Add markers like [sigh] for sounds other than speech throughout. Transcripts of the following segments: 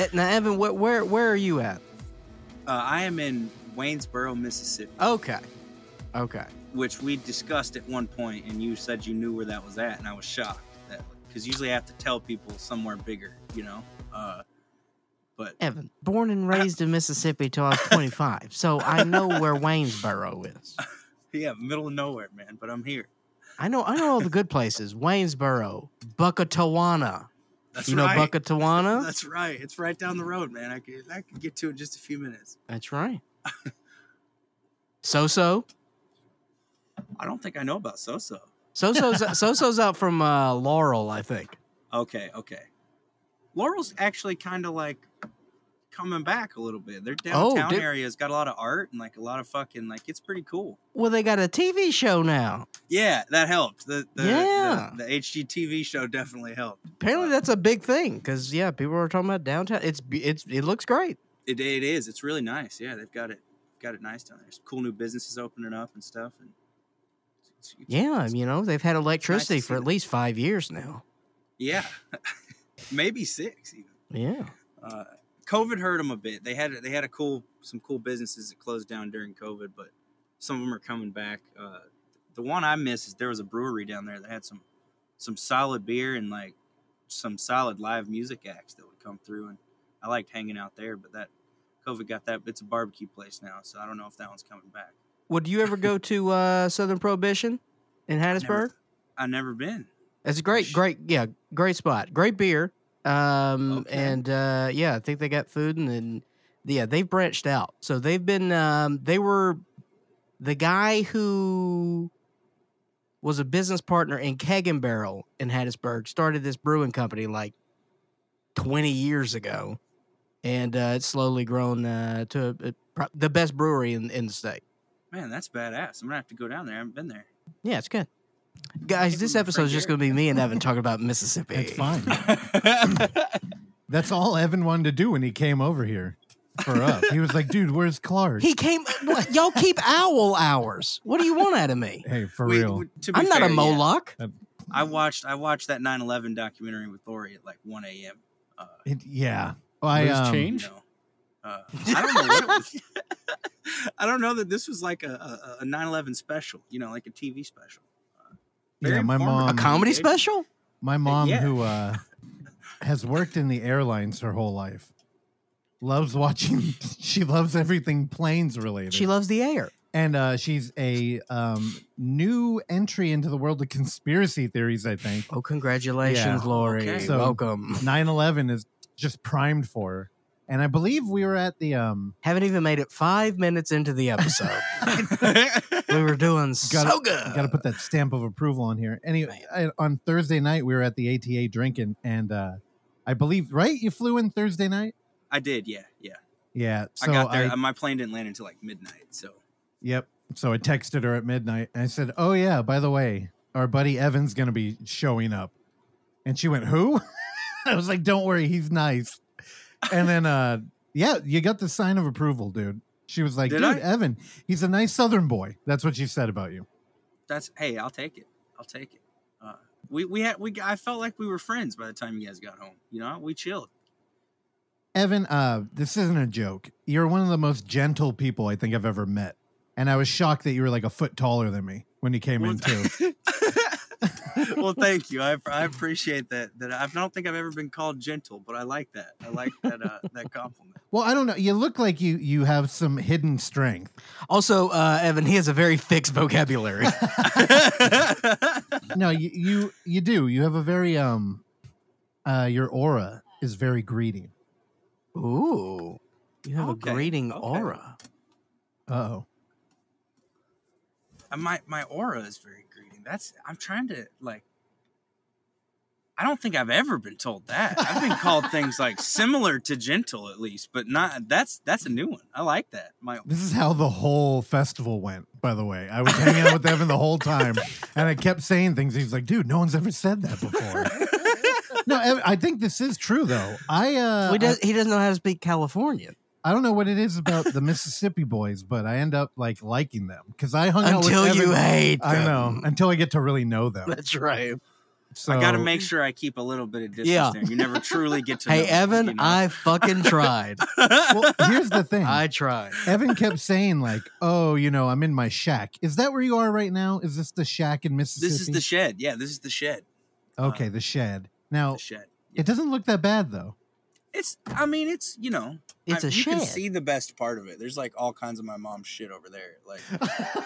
Eh, Now, Evan, where where, where are you at? Uh, I am in Waynesboro, Mississippi, Okay, okay. which we discussed at one point, and you said you knew where that was at, and I was shocked because usually I have to tell people somewhere bigger, you know. Uh, but Evan, born and raised in Mississippi till I was [laughs] 25, so I know where Waynesboro is. [laughs] yeah, middle of nowhere, man. But I'm here. I know I know all the good places. Waynesboro, Buckatunna. That's You know right. Buckatunna? That's right. It's right down the road, man. I could I could get to it in just a few minutes. That's right. [laughs] So so. I don't think I know about Soso. So [laughs] so's so so's out from uh, Laurel, I think. Okay, okay. Laurel's actually kind of like coming back a little bit. Their downtown did- area's got a lot of art and like a lot of fucking like it's pretty cool. Well, they got a TV show now. Yeah, that helped. The the, Yeah. the, the HGTV show definitely helped. Apparently, that's a big thing because yeah, people are talking about downtown. It's it's it looks great. It, it is. It's really nice. Yeah, they've got it got it nice down there. Some cool new businesses opening up and stuff. And it's- it's- Yeah, it's- you know they've had electricity see for at that. least five years now. yeah, [laughs] maybe six even. Yeah. uh, COVID hurt them a bit. They had they had a cool some cool businesses that closed down during COVID, but some of them are coming back. Uh, the one I miss is there was a brewery down there that had some some solid beer and like some solid live music acts that would come through, and I liked hanging out there. But that COVID got that. It's a barbecue place now, so I don't know if that one's coming back. Would you ever go to uh, Southern Prohibition in Hattiesburg? I've never been. It's a great, great, yeah, great spot. Great beer. Um, Okay. and uh, yeah, I think they got food and then yeah, they've branched out. So they've been, um, they were the guy who was a business partner in Keg and Barrel in Hattiesburg started this brewing company like 20 years ago. And uh, it's slowly grown uh, to uh, pro- the best brewery in, in the state. Man, that's badass. I'm gonna have to go down there. I haven't been there. Yeah, it's good. Guys, this episode is just going to be me and Evan talking about Mississippi. It's fine. [laughs] That's all Evan wanted to do when he came over here for us. He was like, dude, where's Clark? He came. What, y'all keep owl hours. What do you want out of me? hey, for We- real. we- to be I'm not fair, a yeah. Moloch. I watched I watched that 9/11 documentary with Lori at like 1 a.m. Uh, It- yeah. Well, I, Loose um, change? you know, uh, I don't know what it was. [laughs] I don't know that this was like a, a, a 9/11 special, you know, like a TV special. Very Yeah, my informative. mom- A comedy special? My mom, yeah. who uh, has worked in the airlines her whole life, loves watching. [laughs] She loves everything planes related. She loves the air. and uh, she's a um, new entry into the world of conspiracy theories. I think Oh, congratulations, Yeah. Lori. Okay. So- Welcome. 9/11 is just primed for her. And I believe we were at the um, Haven't even made it five minutes into the episode. [laughs] we were doing [laughs] Gotta- so good. got to put that stamp of approval on here. Anyway, I, on Thursday night we were at the ATA drinking, and uh, I believe right you flew in Thursday night. I did, yeah, yeah. Yeah, so I got there. I- my plane didn't land until like midnight, so Yep. So I texted her at midnight and I said, "Oh yeah, by the way, our buddy Evan's going to be showing up." And she went, "Who?" [laughs] I was like, "Don't worry, he's nice." And then uh yeah, you got the sign of approval, dude. She was like, Did "Dude, I? Evan, he's a nice southern boy." That's what she said about you. that's hey, I'll take it. I'll take it. Uh, we we had we I felt like we were friends by the time you guys got home. You know, we chilled. Evan, uh this isn't a joke. You're one of the most gentle people I think I've ever met. And I was shocked that you were like a foot taller than me when you came Well, in too. [laughs] well, thank you. I, I appreciate that. That I don't think I've ever been called gentle, but I like that. I like that uh, [laughs] that compliment. Well, I don't know. You look like you you have some hidden strength. Also, uh, Evan, he has a very fixed vocabulary. [laughs] no, you, you you do. You have a very um uh your aura is very greeting. Ooh. You have Okay, a greeting okay. aura. Uh-oh. Uh, my my aura is very greeting. That's I'm trying to like. I don't think I've ever been told that. I've been called [laughs] things like similar to gentle, at least, but not. That's that's a new one. I like that. My This is how the whole festival went, by the way. I was hanging out with Evan the whole time and I kept saying things. He's like, dude, no one's ever said that before. [laughs] no, Evan, I think this is true though. I uh Well, he, does, he doesn't know how to speak Californian. I, I don't know what it is about the Mississippi boys, but I end up like liking them because I hung out Until with you hate I know them. until I get to really know them. That's right. So I got to make sure I keep a little bit of distance Yeah. there. You never truly get to. [laughs] Hey, me, Evan, you know? I fucking tried. [laughs] Well, here's the thing. I tried. Evan kept saying like, "Oh, you know, I'm in my shack." Is that where you are right now? Is this the shack in Mississippi? this is the shed. Yeah, this is the shed. okay, the shed. Now The shed. it doesn't look that bad though. It's. I mean, it's. You know, It's I- a you can see the best part of it. There's like all kinds of my mom's shit over there. Like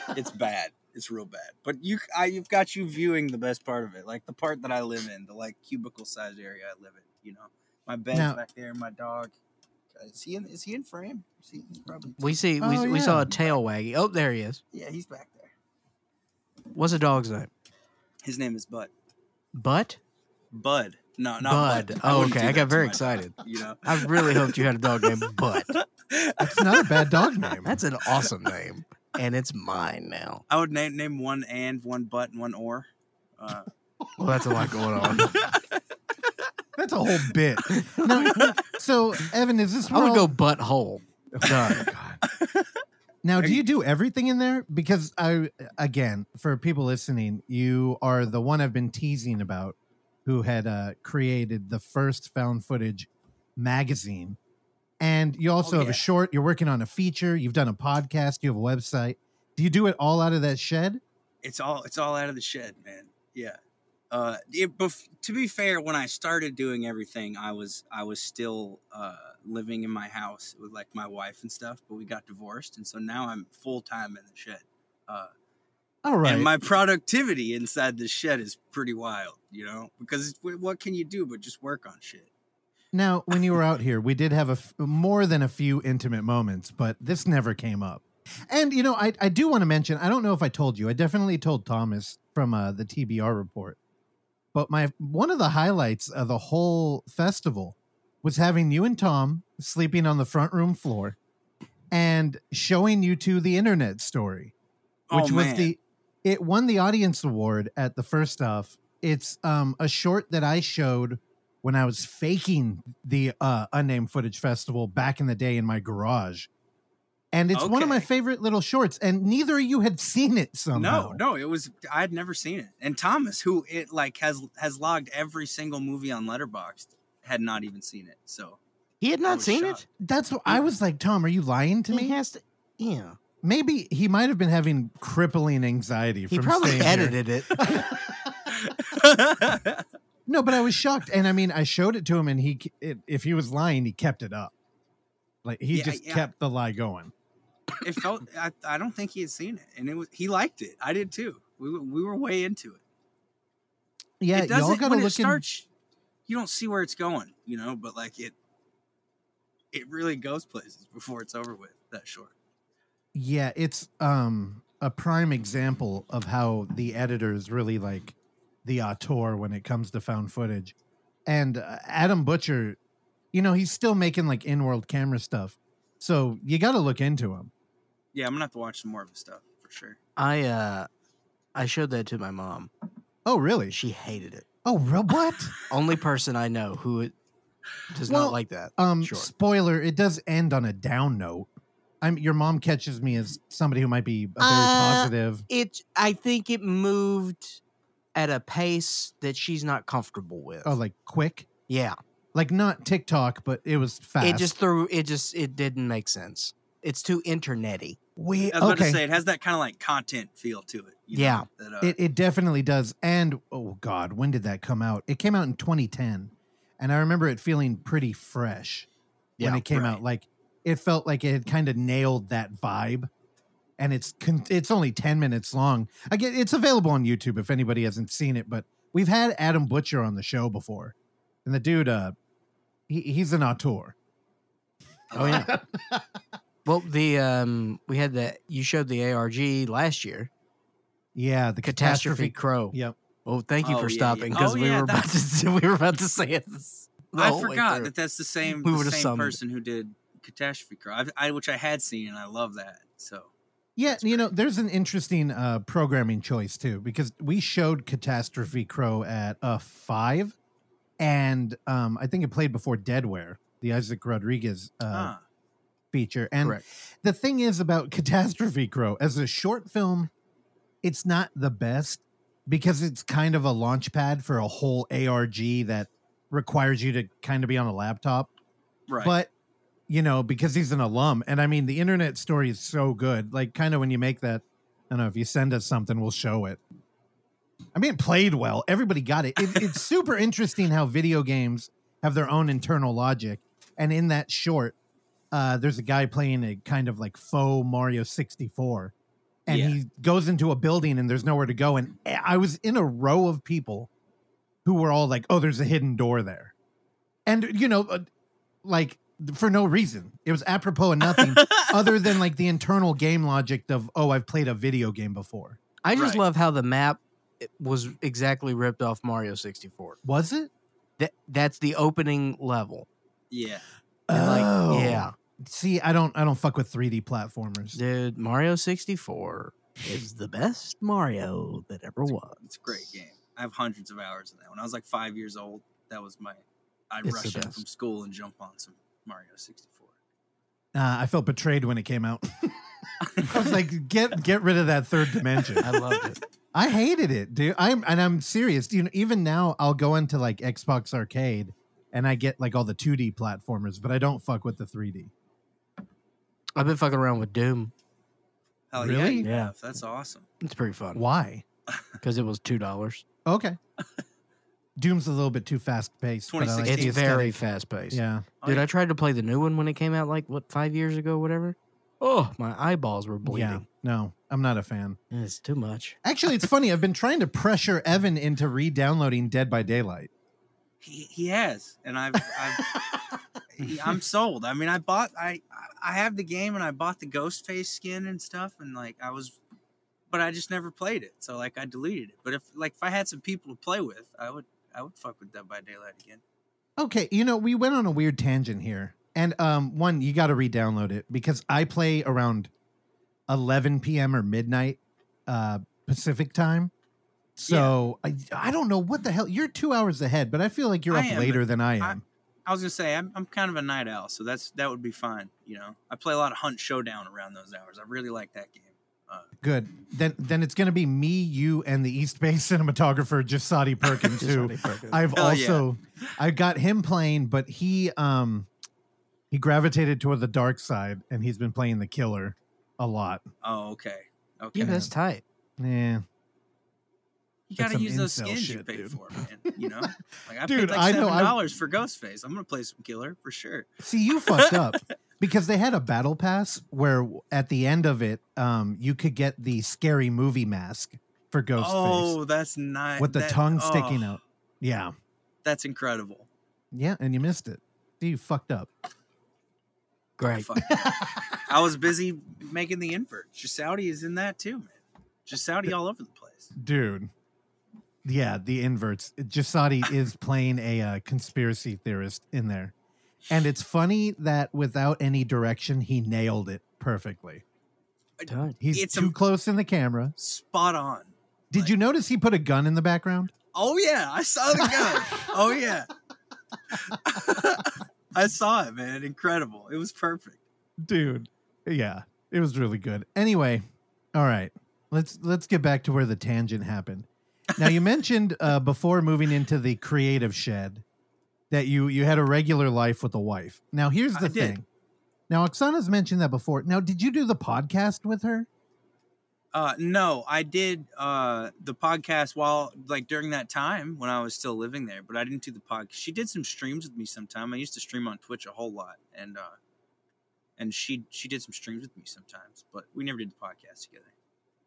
[laughs] it's bad. It's real bad. But you, I, you've got you viewing the best part of it, like the part that I live in, the like cubicle sized area I live in. You know, my bed's Now- back there, my dog. Is he in? Is he in frame? Is he, he's probably. We see. We, Oh, we saw a tail waggy. Oh, there he is. Yeah, he's back there. What's the dog's name? His name is Bud. Butt. Bud. No, not Bud. Bud. Oh, wouldn't okay. I got very my dog, excited. You know. I really hoped you had a dog named [laughs] Butt. It's not a bad dog name. [laughs] That's an awesome name, and it's mine now. I would name name one and, one butt, and one or. Uh, Well, that's a lot going on. [laughs] That's a whole bit. Now, so Evan, is this I would where go all- butthole. Done. Now, do you do everything in there? Because I, again, for people listening, you are the one I've been teasing about, who had uh, created the first found footage magazine, and you also Oh, have a short. You're working on a feature. You've done a podcast. You have a website. Do you do it all out of that shed? it's all it's all out of the shed, man. Yeah. Uh, it, bef- to be fair, when I started doing everything, I was I was still uh, living in my house with like my wife and stuff, but we got divorced, and so now I'm full time in the shed. Uh, All right. And my productivity inside the shed is pretty wild, you know, because what can you do but just work on shit? Now, when you were [laughs] out here, we did have a f- more than a few intimate moments, but this never came up. And you know, I I do want to mention. I don't know if I told you. I definitely told Thomas from uh, the TBR report. But my one of the highlights of the whole festival was having you and Tom sleeping on the front room floor and showing you two the internet story which oh, was the it won the audience award at the first off it's um a short that i showed when i was faking the uh unnamed footage festival back in the day in my garage and it's one of my favorite little shorts and neither of you had seen it somehow No, no, it was I had never seen it. And Thomas, who it like has has logged every single movie on Letterboxd, had not even seen it. So He had not seen shocked. it. that's what i was like tom are you lying to He me has to. Yeah. Maybe he might have been having crippling anxiety He from probably staying here. edited it. [laughs] no but i was shocked and i mean i showed it to him and he it, if he was lying he kept it up like he Yeah, just yeah. kept the lie going it felt I, I don't think he had seen it, and it was he liked it. I did too. We were- we were way into it. Yeah, it y'all doesn't gotta when look it starts. You don't see where it's going, you know, but like it, it really goes places before it's over with. That short. In. Yeah, it's um a prime example of how the editors really like the auteur when it comes to found footage. And uh, Adam Butcher, you know, he's still making like in-world camera stuff. So you got to look into him. Yeah, I'm gonna have to watch some more of his stuff for sure. I uh, I showed that to my mom. Oh, really? She hated it. Oh, real what? [laughs] Only person I know who it does Well, not like that. Um, Sure. spoiler: it does end on a down note. I'm your mom catches me as somebody who might be very Uh, positive. It. I think it moved at a pace that she's not comfortable with. Oh, like quick, yeah. like not TikTok, but it was fast. It just threw. It just. It didn't make sense. It's too internety. we I was about to say it has that kind of like content feel to it. you know, Yeah. that, uh, It it definitely does. And oh god, when did that come out? It came out in 2010, and I remember it feeling pretty fresh when Yeah, it came out. Like it felt like it had kind of nailed that vibe. And it's con- it's only 10 minutes long. I get it's available on YouTube if anybody hasn't seen it. But we've had Adam Butcher on the show before, and the dude, uh, he, he's an auteur. Oh yeah. [laughs] well, the um, we had that you showed the ARG last year. Yeah, the Catastrophe, catastrophe. Crow. Yep. Well, thank you Oh, for yeah, stopping yeah. because Oh, we yeah, were about to [laughs] we were about to say it. the I forgot that that's the same We the same person who did Catastrophe Crow, I, I, which I had seen and I love that. So Yeah, you know, there's an interesting uh, programming choice too because we showed Catastrophe Crow at a five, and um, I think it played before Deadware, the Isaac Rodriguez uh, huh. feature. And Correct. the thing is about [laughs] Catastrophe Crow as a short film, it's not the best, because it's kind of a launch pad for a whole ARG that requires you to kind of be on a laptop. Right. But you know, because he's an alum, and I mean, the internet story is so good. Like, kind of when you make that, I don't know if you send us something, we'll show it. I mean, it played well. Everybody got it. it it's [laughs] super interesting how video games have their own internal logic, and in that short, uh, there's a guy playing a kind of like faux Mario 64, and Yeah. he goes into a building and there's nowhere to go, and I was in a row of people who were all like, "Oh, there's a hidden door there," and you know, uh, like for no reason. It was apropos of nothing [laughs] other than like the internal game logic of, "Oh, I've played a video game before." I just Right. love how the map was exactly ripped off Mario 64. Was it? That that's the opening level. yeah. And, like, Oh. yeah, See, I don't, I don't fuck with 3D platformers. dude, Mario 64 is the best Mario that ever was. It's a great game. I have hundreds of hours in that. When I was like five years old, that was my. I'd It's the rush in from school and jump on some Mario 64. Uh, I felt betrayed when it came out. [laughs] I was like, get get rid of that third dimension. I loved it. I hated it, dude. I'm and I'm serious. You know, even now I'll go into like Xbox Arcade and I get like all the 2D platformers, but I don't fuck with the 3D. I've been fucking around with Doom. Hell yeah, Really? you Yeah. That's awesome. It's pretty fun Why? [laughs] because it was two dollars. Okay. Doom's a little bit too fast paced. 2016. It's very fast paced. Yeah. Oh, Dude, yeah. I tried to play the new one when it came out, like what five years ago, whatever. Oh, my eyeballs were Yeah. bleeding. No, I'm not a fan. It's too much. Actually, it's funny. I've been trying to pressure Evan into re-downloading Dead by Daylight. He, he has, and I've, I've [laughs] he- I'm sold. I mean, I bought I I have the game and I bought the ghost face skin and stuff, and like I was, but I just never played it. So like I deleted it. But if like if I had some people to play with, I would I would fuck with Dead by Daylight again. Okay, you know, we went on a weird tangent here. And um one, you got to re-download it because I play around 11 p.m. or midnight uh Pacific time. So I I don't know what the hell. You're 2 hours ahead, but I feel like you're I up am, later than I I- am. I was gonna say I'm I'm kind of a night owl, so that's that would be fine. You know, I play a lot of Hunt Showdown around those hours. I really like that game. Uh, Good. Then then it's going to be me, you and the East Bay [laughs] cinematographer Jasadi [laughs] Perkins who I've Hell yeah. also I got him playing, but he um he gravitated toward the dark side and he's been playing the killer a lot. oh, okay, okay. yeah, that's tight. Yeah. you got to use those incel skins you shit, paid dude. for, man. You know, [laughs] like I Dude, paid like seven dollars for Ghostface. I'm gonna play some killer for sure. See, you fucked up because they had a battle pass where at the end of it, um, you could get the scary movie mask for Ghostface Oh, that's nice. with the that- tongue sticking oh, out. Yeah, That's incredible. yeah, and you missed it. See, you fucked up. Great. Fuck. I was busy making the invert. Saudi is in that too, man. Saudi all over the place. dude. Yeah, the inverts. Jasadi is playing a uh, conspiracy theorist in there, and it's funny that without any direction, he nailed it perfectly. Tight. He's It's too a- close in the camera. Spot on. Did you notice he put a gun in the background? Oh yeah, I saw the gun. [laughs] oh yeah. [laughs] I saw it, man. Incredible. It was perfect. dude yeah it was really good anyway all right let's let's get back to where the tangent happened now you mentioned uh before moving into the creative shed that you you had a regular life with a wife now here's I the did. thing now oksana's mentioned that before now did you do the podcast with her Uh no, I did uh the podcast while like during that time when I was still living there, but I didn't do the podcast. She did some streams with me sometime. I used to stream on Twitch a whole lot and uh and she she did some streams with me sometimes, but we never did the podcast together.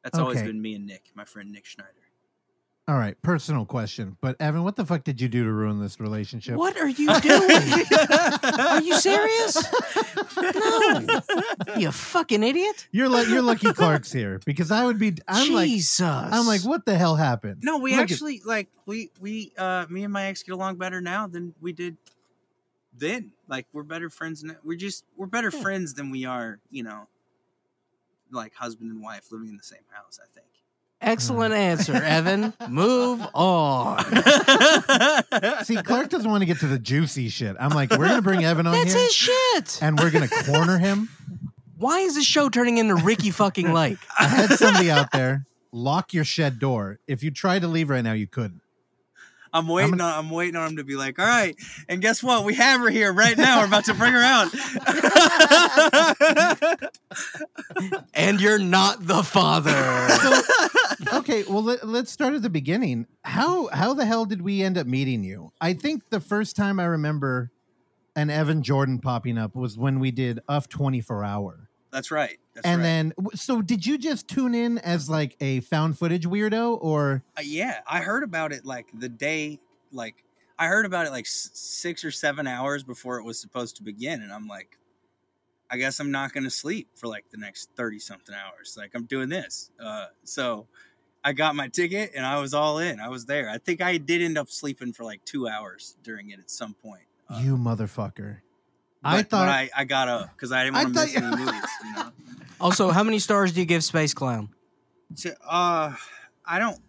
That's always been me and Nick, my friend Nick Schneider. All right personal question but evan what the fuck did you do to ruin this relationship What are you doing? are you serious? No. You fucking idiot. you're like you're lucky clark's here because i would be i'm like Jesus. i'm like what the hell happened No, we Look at- actually like we we uh me and my ex get along better now than we did then. Like we're better friends now. We're just we're better Yeah. friends than we are, you know, like husband and wife living in the same house, I Excellent hmm. answer, Evan. Move on. [laughs] See, Clark doesn't want to get to the juicy shit. I'm like, we're gonna bring Evan on That's here, his shit. and we're gonna corner him. Why is this show turning into Ricki fucking Lake? I had somebody out there lock your shed door. If you tried to leave right now, you couldn't. I'm waiting gonna- on I'm waiting on him to be like, all right, and guess what? We have her here right now. We're about to bring her out. [laughs] And you're not the father. okay, well let, us start at the beginning. How how the hell did we end up meeting you? I think the first time I remember an Evan Jordan popping up was when we did UF 24 hour. That's right. That's and right. then so did you just tune in as like a found footage weirdo or Uh, yeah, I heard about it like the day, like I heard about it like s- six or seven hours before it was supposed to begin, and I'm like, I guess I'm not gonna sleep for like the next thirty something hours. Like I'm doing this, uh, so I got my ticket and I was all in. I was there. I think I did end up sleeping for like two hours during it at some point. Uh, you motherfucker? But, I but thought I, I got up because I didn't want to miss thought- any [laughs] movies. You know. also, how many stars do you give Space Clown? So, uh, I don't.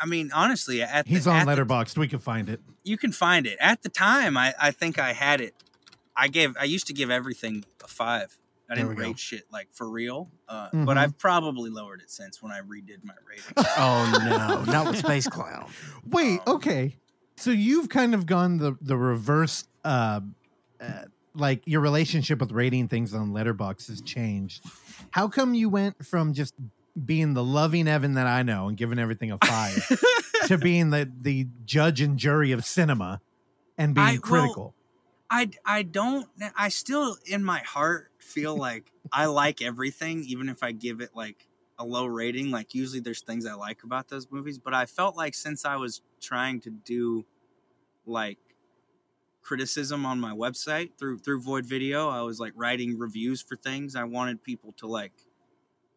I mean, honestly, at he's the, on at the Letterboxd. We can find it. you can find it at the time i i think i had it i gave i used to give everything a five i There didn't we go. rate shit like for real uh, Mhm. but i've probably lowered it since when i redid my rating [laughs] Oh no, not with Space Clown. Wait, Um, okay. So you've kind of gone the the reverse. Uh, uh, like your relationship with rating things on Letterboxd has changed. How come you went from just being the loving Evan that I know and giving everything a five [laughs] to being the the judge and jury of cinema and being I- well, critical? i i don't i still in my heart feel like i like everything even if i give it like a low rating like usually there's things i like about those movies but i felt like since i was trying to do like criticism on my website through through void video. I was like writing reviews for things. I wanted people to like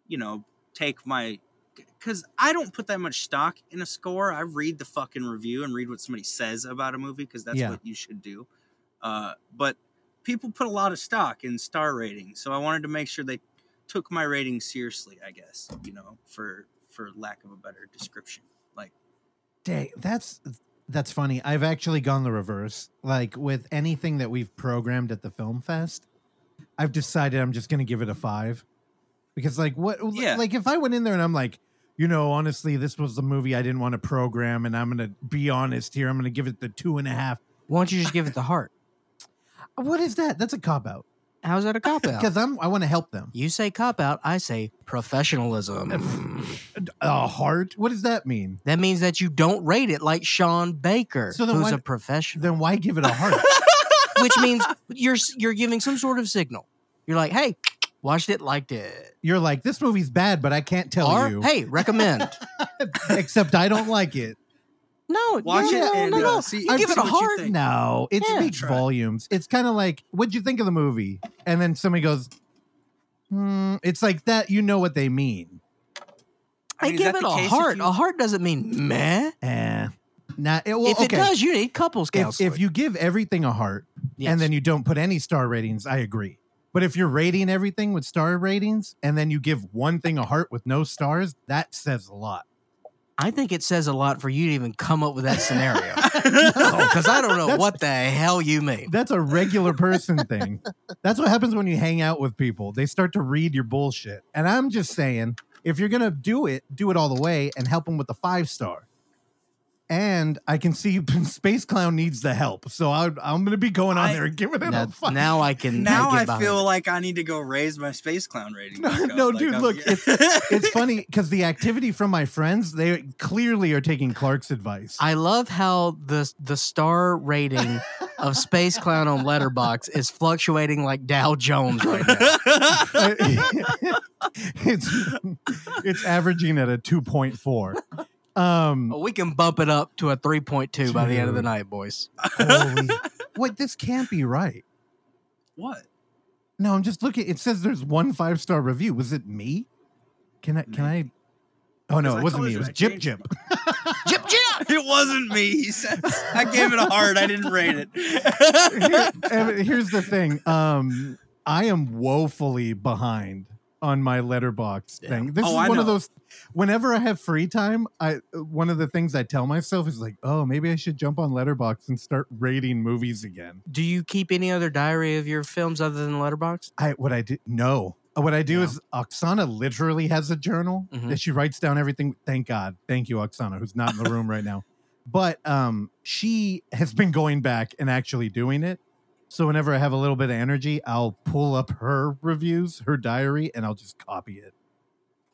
you know take my because i don't put that much stock in a score. I read the fucking review and read what somebody says about a movie because that's Yeah. what you should do. Uh, but people put a lot of stock in star ratings so i wanted to make sure they took my rating seriously i guess you know for for lack of a better description. Like Dang, that's that's funny. I've actually gone the reverse. Like with anything that we've programmed at the film fest, I've decided I'm just going to give it a five because, like, what? Yeah. Like, if I went in there and I'm like, you know, honestly, this was the movie I didn't want to program, and I'm going to be honest here. I'm going to give it the two and a half. Why don't you just give it the heart? [laughs] What is that? That's a cop out How's that a cop [laughs] out? because I'm I want to help them. You say cop out, I say professionalism. [laughs] A heart? What does that mean? that means that you don't rate it like Sean Baker, So who's why- a professional. Then why give it a heart? [laughs] Which means you're you're giving some sort of signal. You're like, hey, watched it, liked it, You're like, this movie's bad, but I can't tell or you. hey, recommend. Except I don't like it. No, Watch yeah, it no, and, no, uh, no. see- you give see it a what you heart. No, it Yeah. speaks volumes. It's kind of like, what'd you think of the movie? And then somebody goes, hmm. It's like that. You know what they mean. I, mean, is give it a heart. you- A heart doesn't mean meh. Eh. Nah, it, well, if it does, you need couples if, if you give everything a heart Yes. and then you don't put any star ratings, I agree. But if you're rating everything with star ratings and then you give one thing a heart with no stars, that says a lot. I think it says a lot for you to even come up with that scenario. [laughs] Because I don't know That's- what the hell you mean. That's a regular person thing. That's what happens when you hang out with people. They start to read your bullshit. And I'm just saying, if you're gonna do it, do it all the way and help them with the five star. And I can see [laughs] Space Clown needs the help, so I, I'm gonna be going on I- there and giving it Now, a five. now I can [laughs] now get I feel it. like I need to go raise my space clown rating. No, [laughs] no, Like, dude, I'm- look, it's funny because the activity from my friends, they clearly are taking Clark's advice. I love how the the star rating of Space Clown on Letterboxd is fluctuating like Dow Jones right now. it's it's averaging at a 2.4. Um Well, we can bump it up to a 3.2 by the end of the night, boys. holy [laughs] Wait, this can't be right. what? No, I'm just looking. It says there's one five star review. Was it me? Can I? Can I? Oh no, it wasn't me. It was Jip Jip. Jip [laughs] Jip! It wasn't me. He said I gave it a heart. I didn't rate it. Evan, Here's the thing. Um, I am woefully behind on my Letterboxd Yeah. thing. This Oh, is I one of those. Whenever I have free time, I one of the things I tell myself is like, oh, maybe I should jump on Letterboxd and start rating movies again. Do you keep any other diary of your films other than Letterboxd? I what I did no, What I do is Oksana literally has a journal Mhm. that she writes down everything. Thank God. Thank you, Oksana, who's not in the room right now. [laughs] But um, she has been going back and actually doing it. So whenever I have a little bit of energy, I'll pull up her reviews, her diary, and I'll just copy it.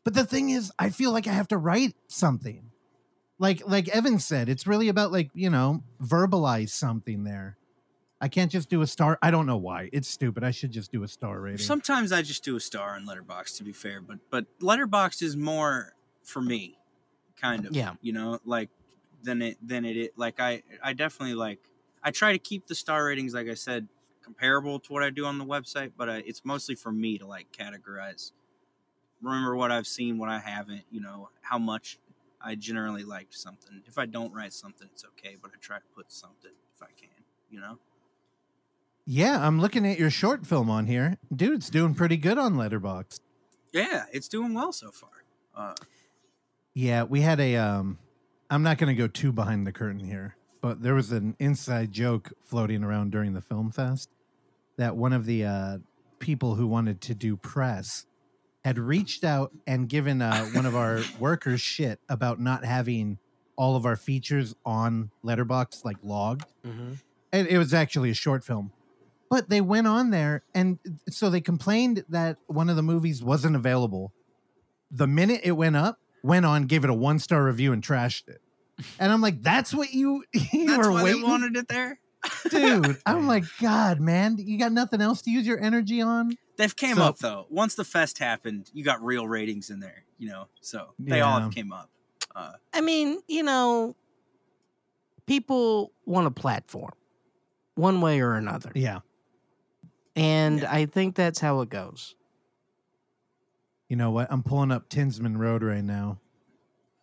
But the thing is, I feel like I have to write something. Like like Evan said, it's really about like, you know, verbalize something there. I can't just do a star. I don't know why. It's stupid. I should just do a star rating. Sometimes I just do a star on Letterboxd to be fair, but but Letterboxd is more for me, kind of. Yeah. You know, like than it than it, it like I I definitely like I try to keep the star ratings like I said comparable to what I do on the website, but uh, it's mostly for me to like categorize. Remember what I've seen, what I haven't. You know how much I generally liked something. If I don't write something, it's okay, but I try to put something if I can. You know. Yeah, I'm looking at your short film on here. Dude, it's doing pretty good on Letterboxd. Yeah, it's doing well so far. Uh, Yeah, we had a um I'm not going to go too behind the curtain here, but there was an inside joke floating around during the film fest that one of the uh people who wanted to do press had reached out and given uh one of our [laughs] workers shit about not having all of our features on Letterboxd like logged. Mm-hmm. it, it was actually a short film but they went on there and so they complained that one of the movies wasn't available the minute it went up went on gave it a one star review and trashed it and i'm like that's what you [laughs] you that's were why waiting they wanted it there. [laughs] dude [laughs] i'm like god man you got nothing else to use your energy on They've came So- up though. Once the fest happened, you got real ratings in there. You know, so they all have came up. Uh, I mean, you know, people want a platform one way or another. yeah And Yeah. I think that's how it goes. you know what i'm pulling up tinsman road right now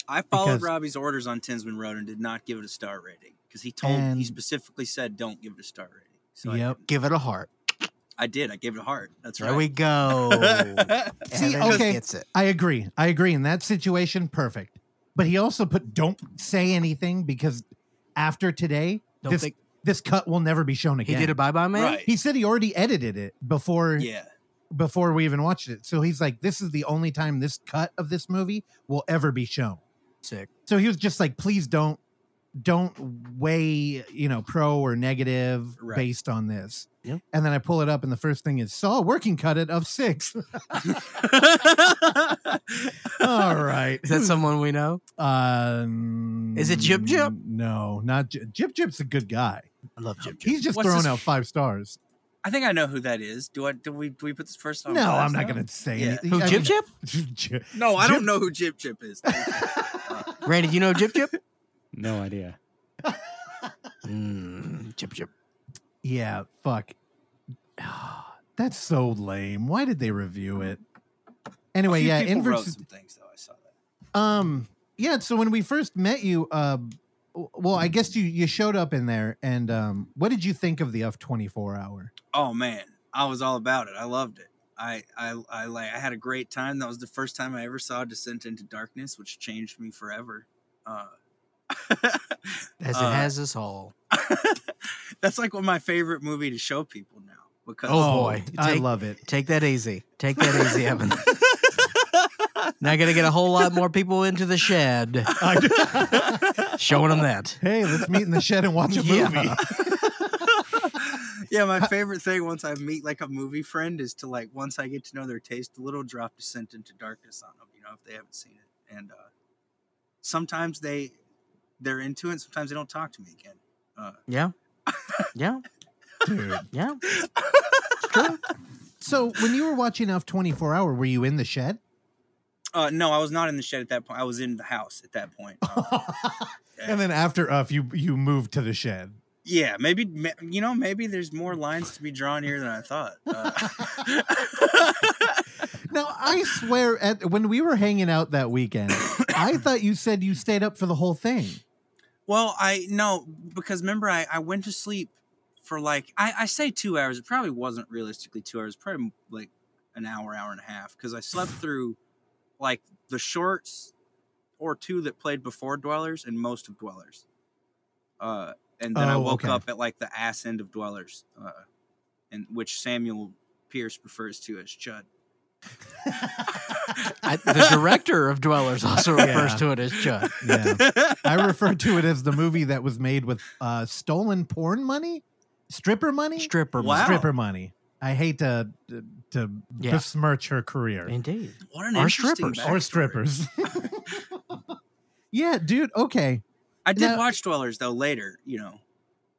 I followed Because- Robbie's orders on Tinsman Road and did not give it a star rating because he told he specifically said don't give it a star rating. So Yep. didn't. Give it a heart. I, did. I gave it a heart. That's right. There we go. [laughs] See, okay. Gets it. i agree i agree in that situation perfect but he also put don't say anything because after today Don't this think this cut will never be shown again. he again did a bye bye man. Right. he said he already edited it before yeah. before we even watched it. So he's like, this is the only time this cut of this movie will ever be shown. Sick. So he was just like, please don't don't weigh, you know, pro or negative Right. based on this. Yeah. And then I pull it up and the first thing is saw working cut it of six. [laughs] All right. Is that someone we know? Uh, Is it Jip Jip? No, not Jip. Jip Jip's a good guy. I love Jim. He's just What's out five stars. I think I know who that is. Do I? Do we? Do we put this first on? No, last I'm not going to say Yeah. anything. Who I Jip mean- Jip? [laughs] Jip- No, I Jip- don't know who Jip Jip is. [laughs] Uh, Randy, do you know Jip Jip? [laughs] No idea. Mm, Jip Jip. Yeah, fuck. [sighs] That's so lame. Why did they review it? a Anyway, few yeah, people inverse. some things though. I saw that. Um, yeah. So when we first met you, uh, w- well, I guess you you showed up in there, and um, what did you think of the F twenty four hour? Oh man, I was all about it. I loved it. I, I, I like. I had a great time. That was the first time I ever saw Descent into Darkness, which changed me forever. Uh, [laughs] As Uh, it has us all. [laughs] that's like one of my favorite movie to show people now because Oh, boy. I love it. Take that easy. Take that easy, Evan. [laughs] Now gonna get a whole lot more people into the shed, [laughs] [laughs] showing them that. hey, let's meet in the shed and watch a movie. yeah, my favorite thing once I meet like a movie friend is to like once I get to know their taste, a little drop Descent into Darkness on them. You know, if they haven't seen it, and uh, sometimes they they're into it. Sometimes they don't talk to me again. Uh, Yeah, [laughs] yeah, Dude. yeah. So when you were watching F twenty four hour, were you in the shed? Uh, no, I was not in the shed at that point. I was in the house at that point. Uh, [laughs] and then after F, you you moved to the shed. yeah, maybe you know maybe there's more lines to be drawn here than I thought. Uh, [laughs] Now I swear, at when we were hanging out that weekend, I [coughs] thought you said you stayed up for the whole thing. Well, I no because remember I, I went to sleep for like I, I say two hours. It probably wasn't realistically two hours. Probably like an hour, hour and a half because I slept through like the shorts or two that played before Dwellers and most of Dwellers. Uh, and then I Oh, woke okay. up at like the ass end of Dwellers, uh, and which Samuel Pierce refers to as Chud. [laughs] I, the director of Dwellers also refers Yeah. to it as Chud. Yeah. I refer to it as the movie that was made with uh, stolen porn money, stripper money, Stripper. Wow. money. stripper money. I hate to to Yeah. besmirch her career Indeed. What an Or interesting strippers. or strippers. [laughs] yeah, dude. Okay, I did Now- watch Dwellers though later, you know.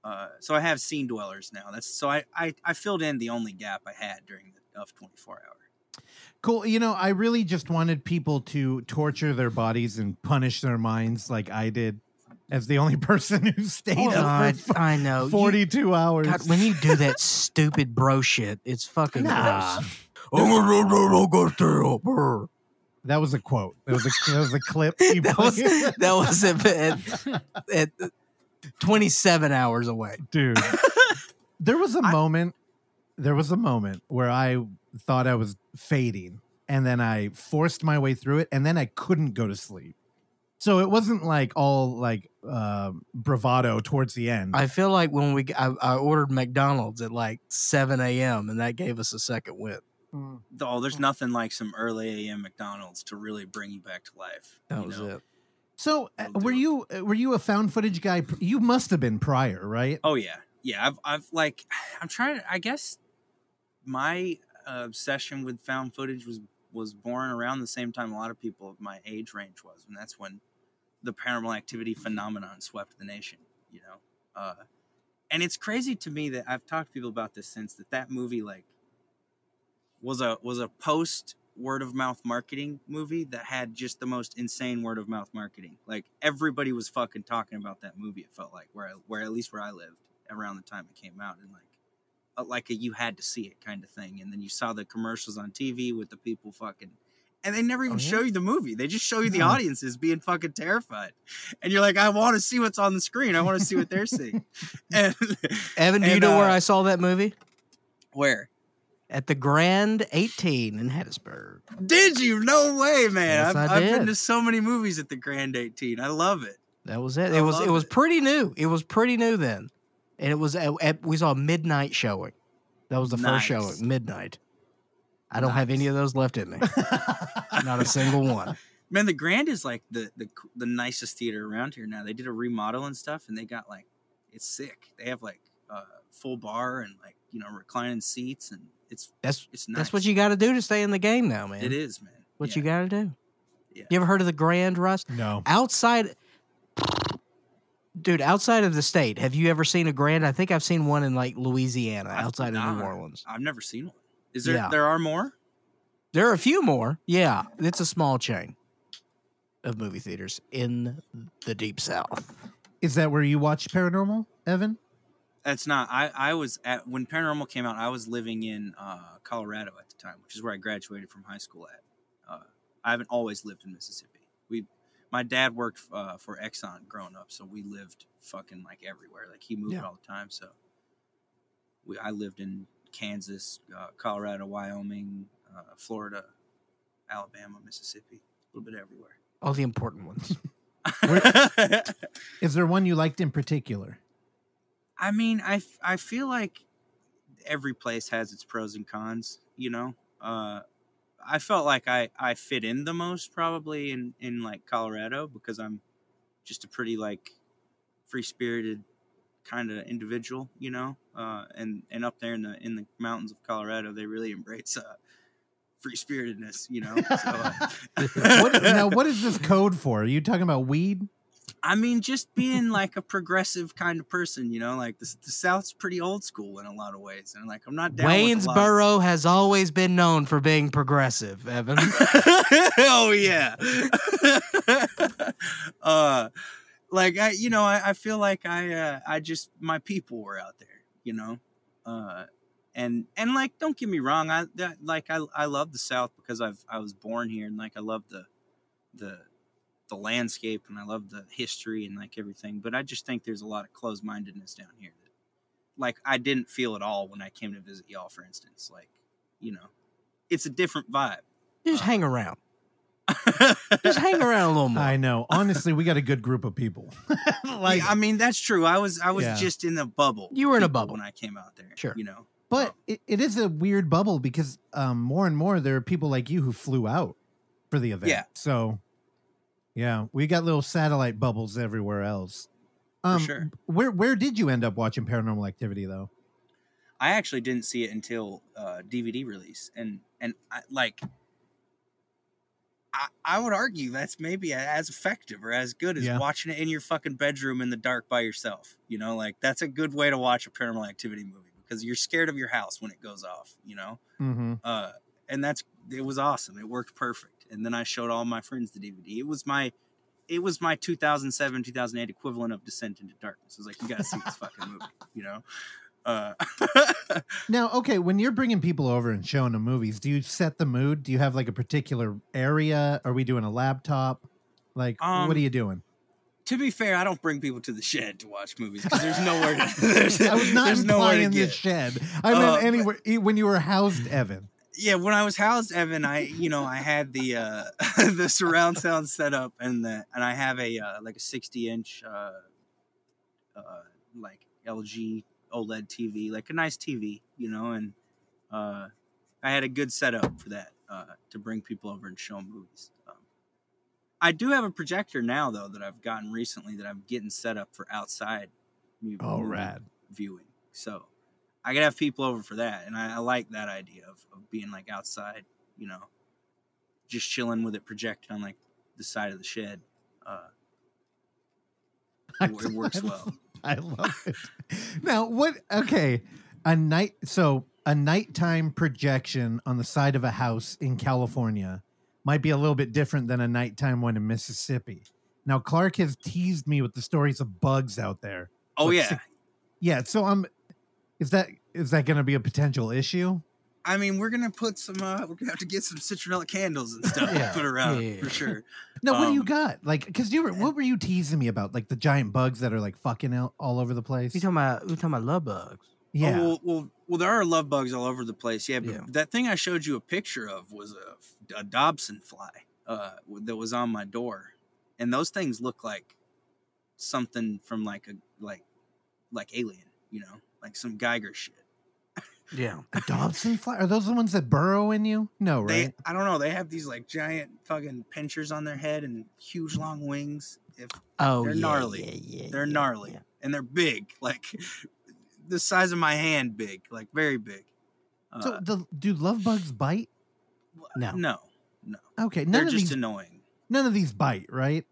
Uh, so I have seen Dwellers now. That's so I, I I filled in the only gap I had during the of 24 hour. cool. You know, I really just wanted people to torture their bodies and punish their minds like I did, as the only [laughs] person who stayed Oh, up God, for I know. You- forty-two hours. God, when you do [laughs] that stupid bro shit, it's fucking Nah. gross. [laughs] Oh, I'm gonna stay up. brr. that was a quote. That was a that was a clip. That was that was at, at, at 27 hours away. dude. there was a I- moment. There was a moment where I thought I was fading, and then I forced my way through it, and then I couldn't go to sleep. So it wasn't like all like uh, bravado towards the end. I feel like when we I, I ordered McDonald's at like 7 a.m. and that gave us a second win. Oh, there's nothing like some early AM McDonald's to really bring you back to life. That you was know? it. so uh, were you uh, were you a found footage guy? You must have been prior, right? Oh yeah, yeah. I've I've like [sighs] I'm trying to. I guess my uh, obsession with found footage was was born around the same time a lot of people of my age range was, and that's when the paranormal activity phenomenon swept the nation. You know, uh, and it's crazy to me that I've talked to people about this since that that movie like was a was a post word of mouth marketing movie that had just the most insane word of mouth marketing. Like everybody was fucking talking about that movie. It felt like where I, where at least where I lived around the time it came out, and like like a, you had to see it kind of thing. And then you saw the commercials on TV with the people fucking. And they never even Oh, yeah? show you the movie. They just show you the No. audiences being fucking terrified. And you're like, I want to see what's on the screen. I want to see what they're seeing. [laughs] and Evan, do you And, know where uh, I saw that movie? where? At the Grand 18 in Hattiesburg. Did you? No way, man. Yes, I've, I've been to so many movies at the Grand 18. I love it. That was it. I It was it was pretty new. It was pretty new then, and it was at, at- we saw a midnight showing. That was the Nice. first showing, midnight. I don't have any of those left in me. [laughs] Not a single one. Man, the Grand is like the, the the nicest theater around here now. They did a remodel and stuff, and they got like it's sick. They have like uh, full bar and like you know reclining seats, and it's That's it's nice. that's what you got to do to stay in the game now, man. It is, man. what Yeah. you got to do. Yeah. You ever heard of the Grand Russ? no. Outside, dude, outside of the state, have you ever seen a Grand? I think I've seen one in like Louisiana, I've outside of New. Orleans. I've never seen one. Is there? Yeah. There are more. There are a few more. Yeah, it's a small chain of movie theaters in the deep south. Is that where you watch paranormal, Evan? That's not. I I was at when Paranormal came out. I was living in uh, Colorado at the time, which is where I graduated from high school at. Uh, I haven't always lived in Mississippi. We, my dad worked uh, for Exxon growing up, so we lived fucking like everywhere. Like he moved Yeah. all the time. So we, I lived in Kansas, uh, Colorado, Wyoming, uh, Florida, Alabama, Mississippi, a little bit everywhere. All the important ones. [laughs] Is there one you liked in particular? I mean, I, I feel like every place has its pros and cons, you know? Uh, I felt like I, I fit in the most probably in, in like Colorado because I'm just a pretty like free spirited kind of individual, you know? Uh, and, and up there in the, in the mountains of Colorado, they really embrace, uh, free spiritedness, you know? [laughs] So, uh, [laughs] What, now, what is this code for? Are you talking about weed? I mean, just being like a progressive kind of person, you know, like the, the South's pretty old school in a lot of ways, and like I'm not down with of- Waynesboro has always been known for being progressive, Evan. [laughs] oh yeah. uh, like I, you know, I, I feel like I, uh, I just my people were out there, you know, uh, and and like don't get me wrong, I that, like I I love the South because I've I was born here and like I love the the the landscape and I love the history and like everything, but I just think there's a lot of closed mindedness down here that like I didn't feel at all when I came to visit y'all, for instance. Like, you know, it's a different vibe. Just hang around. [laughs] Just hang around a little more. I know. Honestly, we got a good group of people. [laughs] like, Yeah, I mean that's true. I was I was Yeah. just in the bubble. You were in a bubble. when I came out there. Sure. you know. But it, it is a weird bubble because um, more and more there are people like you who flew out for the event. Yeah. So, yeah, we got little satellite bubbles everywhere else. Um, sure. Where where did you end up watching Paranormal Activity though? I actually didn't see it until uh, DVD release, and and I, like, I, I would argue that's maybe as effective or as good as Yeah. watching it in your fucking bedroom in the dark by yourself. You know, like that's a good way to watch a Paranormal Activity movie because you're scared of your house when it goes off. You know, Mm-hmm. uh, and that's it was awesome. It worked perfect. And then I showed all my friends the DVD. It was my it was my 2007 2008 equivalent of Descent into Darkness. It was like you got to see this fucking movie, you know. Uh, [laughs] Now, okay, when you're bringing people over and showing them movies, do you set the mood? Do you have like a particular area? Are we doing a laptop? Like, what Um, are you doing? to be fair, I don't bring people to the shed to watch movies because there's nowhere to. [laughs] There's, I was not there's nowhere to implying the shed. I meant but- anywhere when you were housed, Evan. Yeah, when I was housed, Evan, I you know I had the uh, [laughs] the surround sound set up and the and I have a uh, like a 60 inch uh, uh, like LG OLED TV, like a nice TV, you know, and uh, I had a good setup for that uh, to bring people over and show movies. Um, I do have a projector now though that I've gotten recently that I'm getting set up for outside mu- Oh, movie rad. viewing. So I could have people over for that, and I, I like that idea of, of being like outside, you know, just chilling with it projected on like the side of the shed. Uh, [laughs] it works well. [laughs] I love it. Now, what? Okay, a night. So a nighttime projection on the side of a house in California might be a little bit different than a nighttime one in Mississippi. Now, Clark has teased me with the stories of bugs out there. Oh yeah, si- Yeah. So I'm. Is that is that going to be a potential issue? I mean we're gonna put some. Uh, we're gonna have to get some citronella candles and [laughs] stuff Yeah, to put around yeah. for sure. No, what do you Um, got? Like, because you were, what were you teasing me about? Like the giant bugs that are like fucking out all over the place. You talking about you talking about love bugs? yeah. Oh, well, well, well, there are love bugs all over the place. Yeah, but Yeah. that thing I showed you a picture of was a, a Dobson fly uh, that was on my door, and those things look like something from like a like like Alien, you know, like some Giger shit. Yeah. a Dobson fly? Are those the ones that burrow in you? No, They, right? I don't know, they have these like giant fucking pinchers on their head and huge long wings. If Oh, They're yeah, gnarly. Yeah, yeah, they're gnarly and they're big, [laughs] like the size of my hand, big, like very big. Uh, so, the, do love bugs bite? No. no, no, Okay, none they're of just these. annoying. none of these bite, right?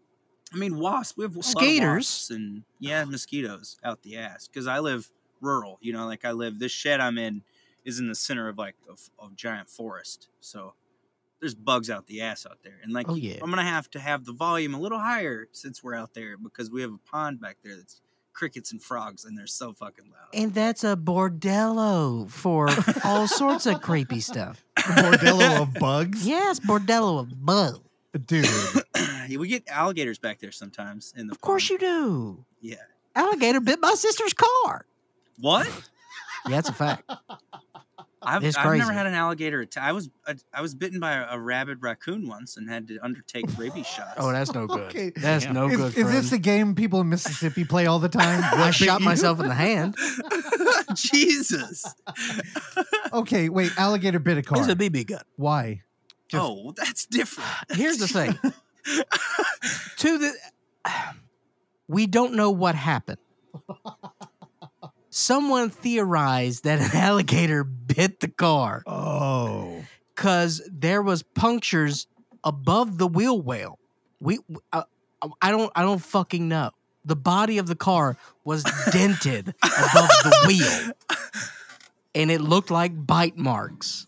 I mean, wasps. We have a lot of Skaters. and yeah, mosquitoes out the ass. Because I live rural, you know, like I live. This shed I'm in is in the center of like a, of giant forest, so there's bugs out the ass out there. And like, Oh, yeah. I'm gonna have to have the volume a little higher since we're out there because we have a pond back there that's crickets and frogs, and they're so fucking loud. And that's a bordello for [laughs] all sorts of creepy stuff. A bordello of bugs, Yes, bordello of bugs. dude. [coughs] Yeah, we get alligators back there sometimes in the. Of course you do. Yeah. Alligator bit my sister's car. What? Yeah, that's a fact. [laughs] I've, I've never had an alligator attack. I was I, I was bitten by a, a rabid raccoon once and had to undertake rabies [laughs] shots. Oh, that's no good. Okay. That's no is, good. is this friend. a game people in Mississippi play all the time? [laughs] I shot you? myself in the hand. [laughs] Jesus. Okay, wait. Alligator bit a car. It's a BB gun. Why? Just- oh, that's different. [sighs] Here's the thing. to the [sighs] we don't know what happened. Someone theorized that an [laughs] alligator bit the car Oh. because there was punctures above the wheel well. We, uh, I don't, I don't fucking know. The body of the car was [laughs] dented above the wheel, and it looked like bite marks.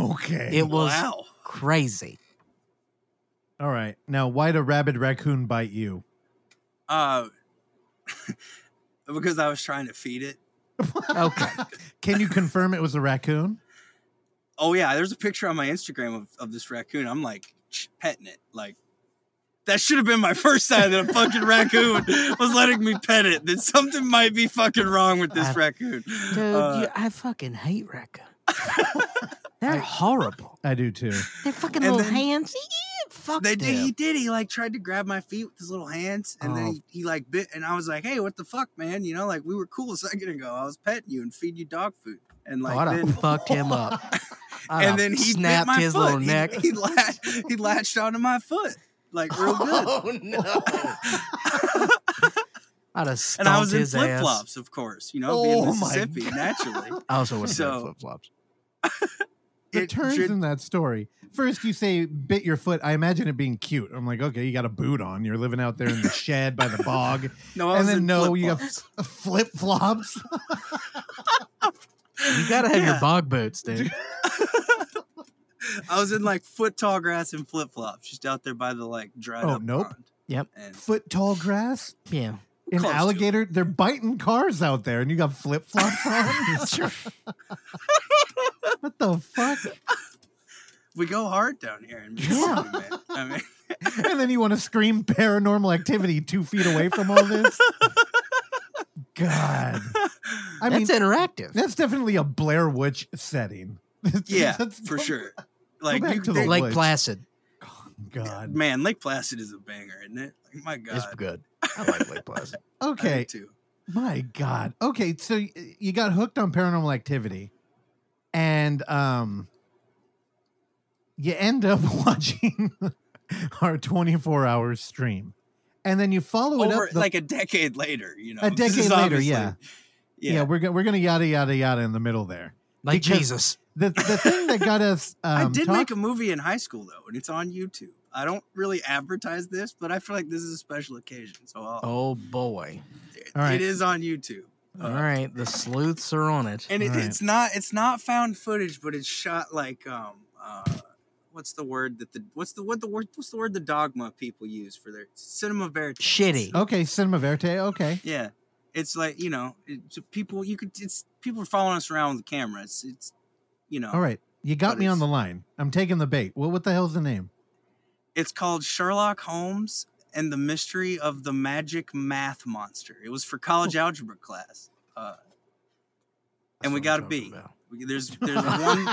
Okay. It was wow. crazy. all right. Now, why'd a rabid raccoon bite you? Uh, [laughs] because I was trying to feed it. Okay. Can you confirm it was a raccoon? Oh yeah, there's a picture on my Instagram of, of this raccoon. I'm like petting it. Like that should have been my first sign that a fucking raccoon [laughs] was letting me pet it. That something might be fucking wrong with this I- raccoon. Dude, Uh, you, I fucking hate raccoons. [laughs] They're I- horrible. I do too. They're fucking And little then- hands. Yeah, fucked They did. him. He did. He like tried to grab my feet with his little hands, and then Oh. he, he like bit. And I was like, "Hey, what the fuck, man? You know, like we were cool a second ago. I was petting you and feeding you dog food, and oh, like oh, I'd then, fucked him up. [laughs] I'd and then he snapped bit my his foot. little He- neck. He, latched, he latched onto my foot like real [laughs] good. Oh no! [laughs] I'd have stomped and I was in flip flops, of course. You know, being Oh my Mississippi, naturally. I also would have So- flip flops. The It turns should- in that story. First, you say bit your foot. I imagine it being cute. I'm like, okay, you got a boot on. You're living out there in the shed by the bog, [laughs] No, I and then in no, you flip-flops. got [laughs] flip flops. [laughs] You gotta have your bog boots, dude. I was in like foot tall grass and flip flops, just out there by the like dried Oh, up nope. pond. Yep. And Foot tall grass. Yeah. An Close to alligator. They're biting cars out there, and you got flip flops on. [laughs] [laughs] what the fuck? we go hard down here in Yeah. Man. I mean, [laughs] and then you want to scream paranormal activity two feet away from all this? God. I mean, That's interactive. that's definitely a Blair Witch setting. yeah, That's- for sure. Like, back you, to the they- Lake woods. Placid God. man, Lake Placid is a banger, isn't it? Like, my God, it's good. [laughs] I like Lake Placid. I Okay. too. My God. Okay, so you got hooked on paranormal activity, and um, you end up [laughs] watching our 24 hour stream, and then you follow it up the- like a decade later, you know. A decade later, yeah. yeah. yeah, we're go- we're gonna yada yada yada in the middle there. Like Because- Jesus. The the thing that got us [laughs] um, I did talk- make a movie in high school though, and it's on YouTube. I don't really advertise this, but I feel like this is a special occasion, so I'll, Oh boy. it, all right. it is on YouTube. Uh, All right. The sleuths are on it. and it, All right. it's not it's not found footage, but it's shot like um uh what's the word that the what's the what the word what's the word the dogma people use for their cinema verite? Shitty. Okay, Cinema Verite. Okay, Yeah, it's like you know it's people you could it's people are following us around with the camera. It's it's you know all right. You got me on the line. I'm taking the bait. Well, what the hell's the name? it's called Sherlock Holmes and the Mystery of the Magic Math Monster. It was for college algebra class. Uh, and we got a B. We- There's [laughs] there's one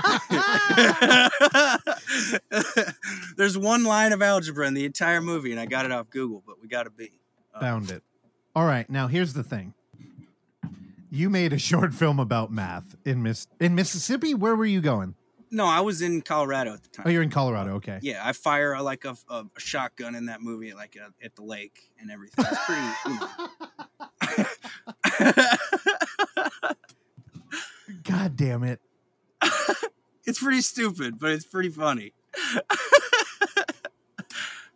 [laughs] there's one line of algebra in the entire movie, and I got it off Google, but we got a B. Uh, Found it. All right. Now here's the thing. You made a short film about math in Miss in Mississippi. Where were you going? No, I was in Colorado at the time. Oh, you're in Colorado. Okay. yeah, I fire a, like a, a, a shotgun in that movie, like uh at the lake and everything. It's pretty. You know. [laughs] God damn it. [laughs] it's pretty stupid, but it's pretty funny. [laughs]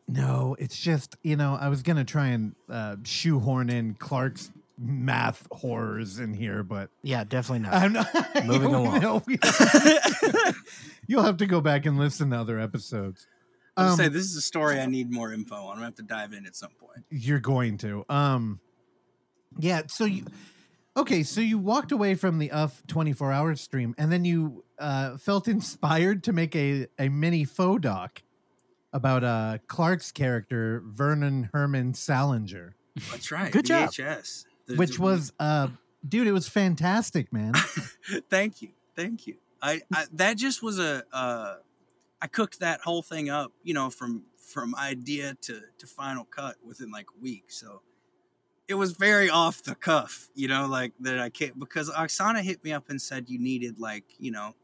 No, it's just you know I was gonna try and uh, shoehorn in Clark's math horrors in here, but Yeah, definitely not. I'm not. [laughs] Moving along. know, [laughs] You'll have to go back and listen to other episodes. I Um, say this is a story I need more info on. I'm gonna have to dive in at some point. You're going to. Um Yeah, so you Okay, so you walked away from the UFF 24 hour stream and then you uh felt [laughs] inspired to make a a mini faux doc about uh Clark's character Vernon Herman Salinger, That's right. Good job. VHS. Which was uh dude, it was fantastic, man. [laughs] thank you, thank you. I, I that just was a uh, I cooked that whole thing up, you know, from from idea to to final cut within like a week. So it was very off the cuff, you know, like that I can't because Oksana hit me up and said you needed like you know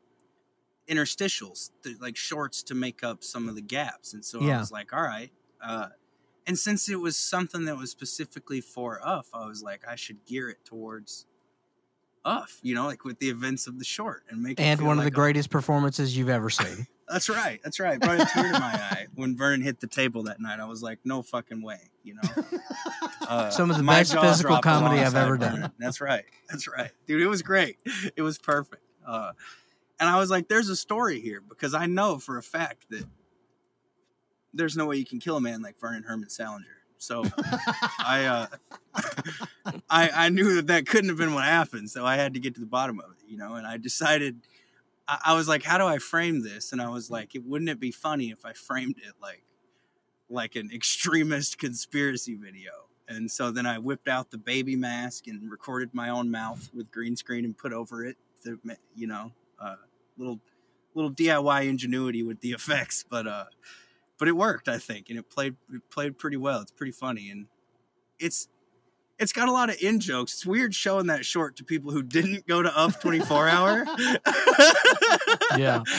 interstitials, like shorts to make up some of the gaps, and so I was like, all right. Uh, and since it was something that was specifically for UFF, I was like, I should gear it towards UFF, you know, like with the events of the short and make and feel one of the like a- greatest performances you've ever seen. [laughs] That's right. That's right. Brought a tear to my eye when Vernon hit the table that night. I was like, no fucking way, you know. [laughs] Uh, Some of the best physical comedy I've alongside ever done. That's right. That's right, dude. It was great. It was perfect. Uh, and I was like, there's a story here because I know for a fact that there's no way you can kill a man like Vernon Herman Salinger. So [laughs] I, uh, [laughs] I, I knew that that couldn't have been what happened. So I had to get to the bottom of it, you know. And I decided, I, I was like, how do I frame this? And I was like, it wouldn't it be funny if I framed it like, like an extremist [laughs] conspiracy video? And so then I whipped out the baby mask and recorded my own mouth with green screen and put over it, to, ma- you know, uh, little little DIY ingenuity with the effects, but uh, but it worked, I think, and it played it played pretty well. It's pretty funny, and it's it's got a lot of in jokes. It's weird showing that short to people who didn't go to Up 24 Hour. [laughs] Yeah. [laughs]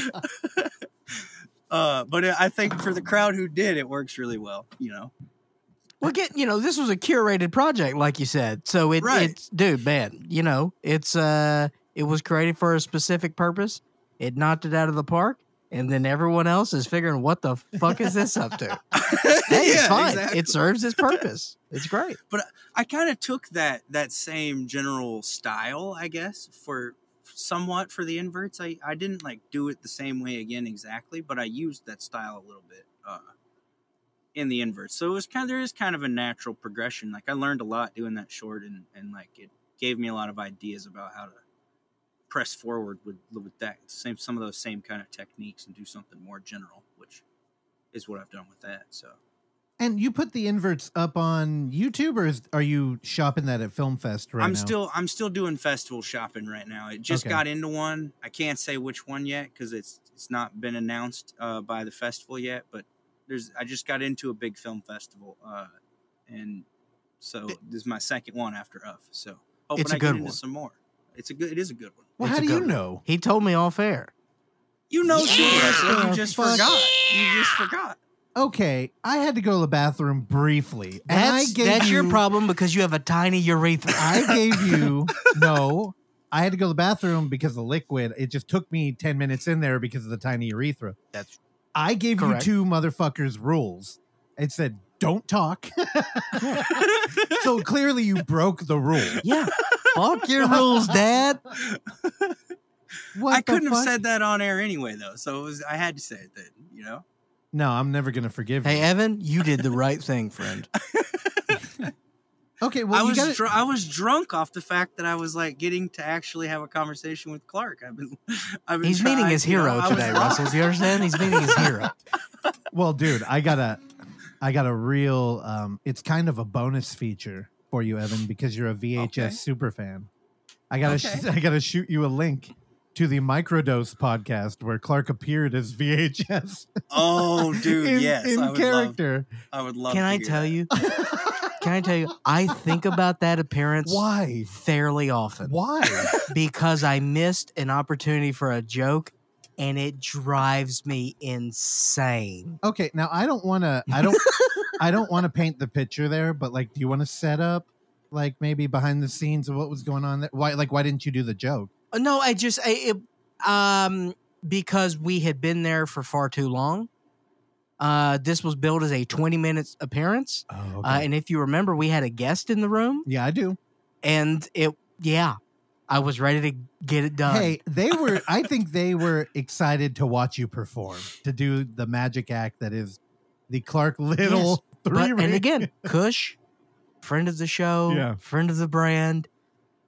Uh, but I think for the crowd who did, it works really well. You know. Well, get you know, this was a curated project, like you said. So it, Right. it's dude, man, you know, it's uh, it was created for a specific purpose. It knocked it out of the park, and then everyone else is figuring, what the fuck is this up to? [laughs] Hey, it's Yeah, fine. exactly. It serves its [laughs] purpose. It's great. But I kind of took that that same general style, I guess, for somewhat for the inverts. I I didn't like do it the same way again exactly, but I used that style a little bit uh, in the inverts. So it was kind of there is kind of a natural progression. Like I learned a lot doing that short, and and like it gave me a lot of ideas about how to press forward with with that same some of those same kind of techniques and do something more general, which is what I've done with that. So. And you put the inverts up on YouTube, or is, are you shopping that at Film Fest right now? I'm now? still I'm still doing festival shopping right now. I just Okay. got into one. I can't say which one yet because it's it's not been announced uh, by the festival yet. But there's I just got into a big film festival, uh, and so this is my second one after UFF. So hoping It's a I good get into one. some more. It's a good. It is a good one. Well, It's how do you good one. know? He told me off air. You know too, Yeah. You just Fuck. forgot. You just forgot. Okay, I had to go to the bathroom briefly, and I That's gave that's your problem because you have a tiny urethra. I [laughs] gave you no. I had to go to the bathroom because of the liquid. It just took me ten minutes in there because of the tiny urethra. That's I gave Correct. you two motherfuckers rules. It said don't talk. [laughs] [laughs] so clearly you broke the rule. yeah. Fuck your rules, Dad. What I couldn't have said that on air anyway, though. So it was. I had to say it then. You know. No, I'm never gonna forgive Hey, you. Hey, Evan, you did the right thing, friend. [laughs] Okay, well I was got dr- I was drunk off the fact that I was like getting to actually have a conversation with Clark. I've been, [laughs] I've been He's meeting trying- his you know, hero was today. Russell. Do you understand? He's meeting his hero. [laughs] Well, dude, I got a, I got a real. Um, it's kind of a bonus feature for you, Evan, because you're a VHS Okay. super fan. I gotta, sh- [laughs] I gotta shoot you a link to the Microdose podcast where Clark appeared as VHS Oh, [laughs] dude, in, yes, in I would character. Love, I would love. Can to I hear tell that. you? [laughs] Can I tell you? I think about that appearance Why? fairly often Why? because I missed an opportunity for a joke, and it drives me insane. okay, now I don't want to. I don't. I don't want to paint the picture there, but like, do you want to set up, like, maybe behind the scenes of what was going on there? Why, like, why didn't you do the joke? Uh, No, I just I, it, um because we had been there for far too long. Uh, this was billed as a twenty minutes appearance, Oh, uh, and if you remember, we had a guest in the room, yeah, I do. and it yeah, I was ready to get it done. Hey, they were. [laughs] I think they were excited to watch you perform, to do the magic act that is the Clark Little. But, and again, [laughs] Kush, friend of the show, Yeah. friend of the brand,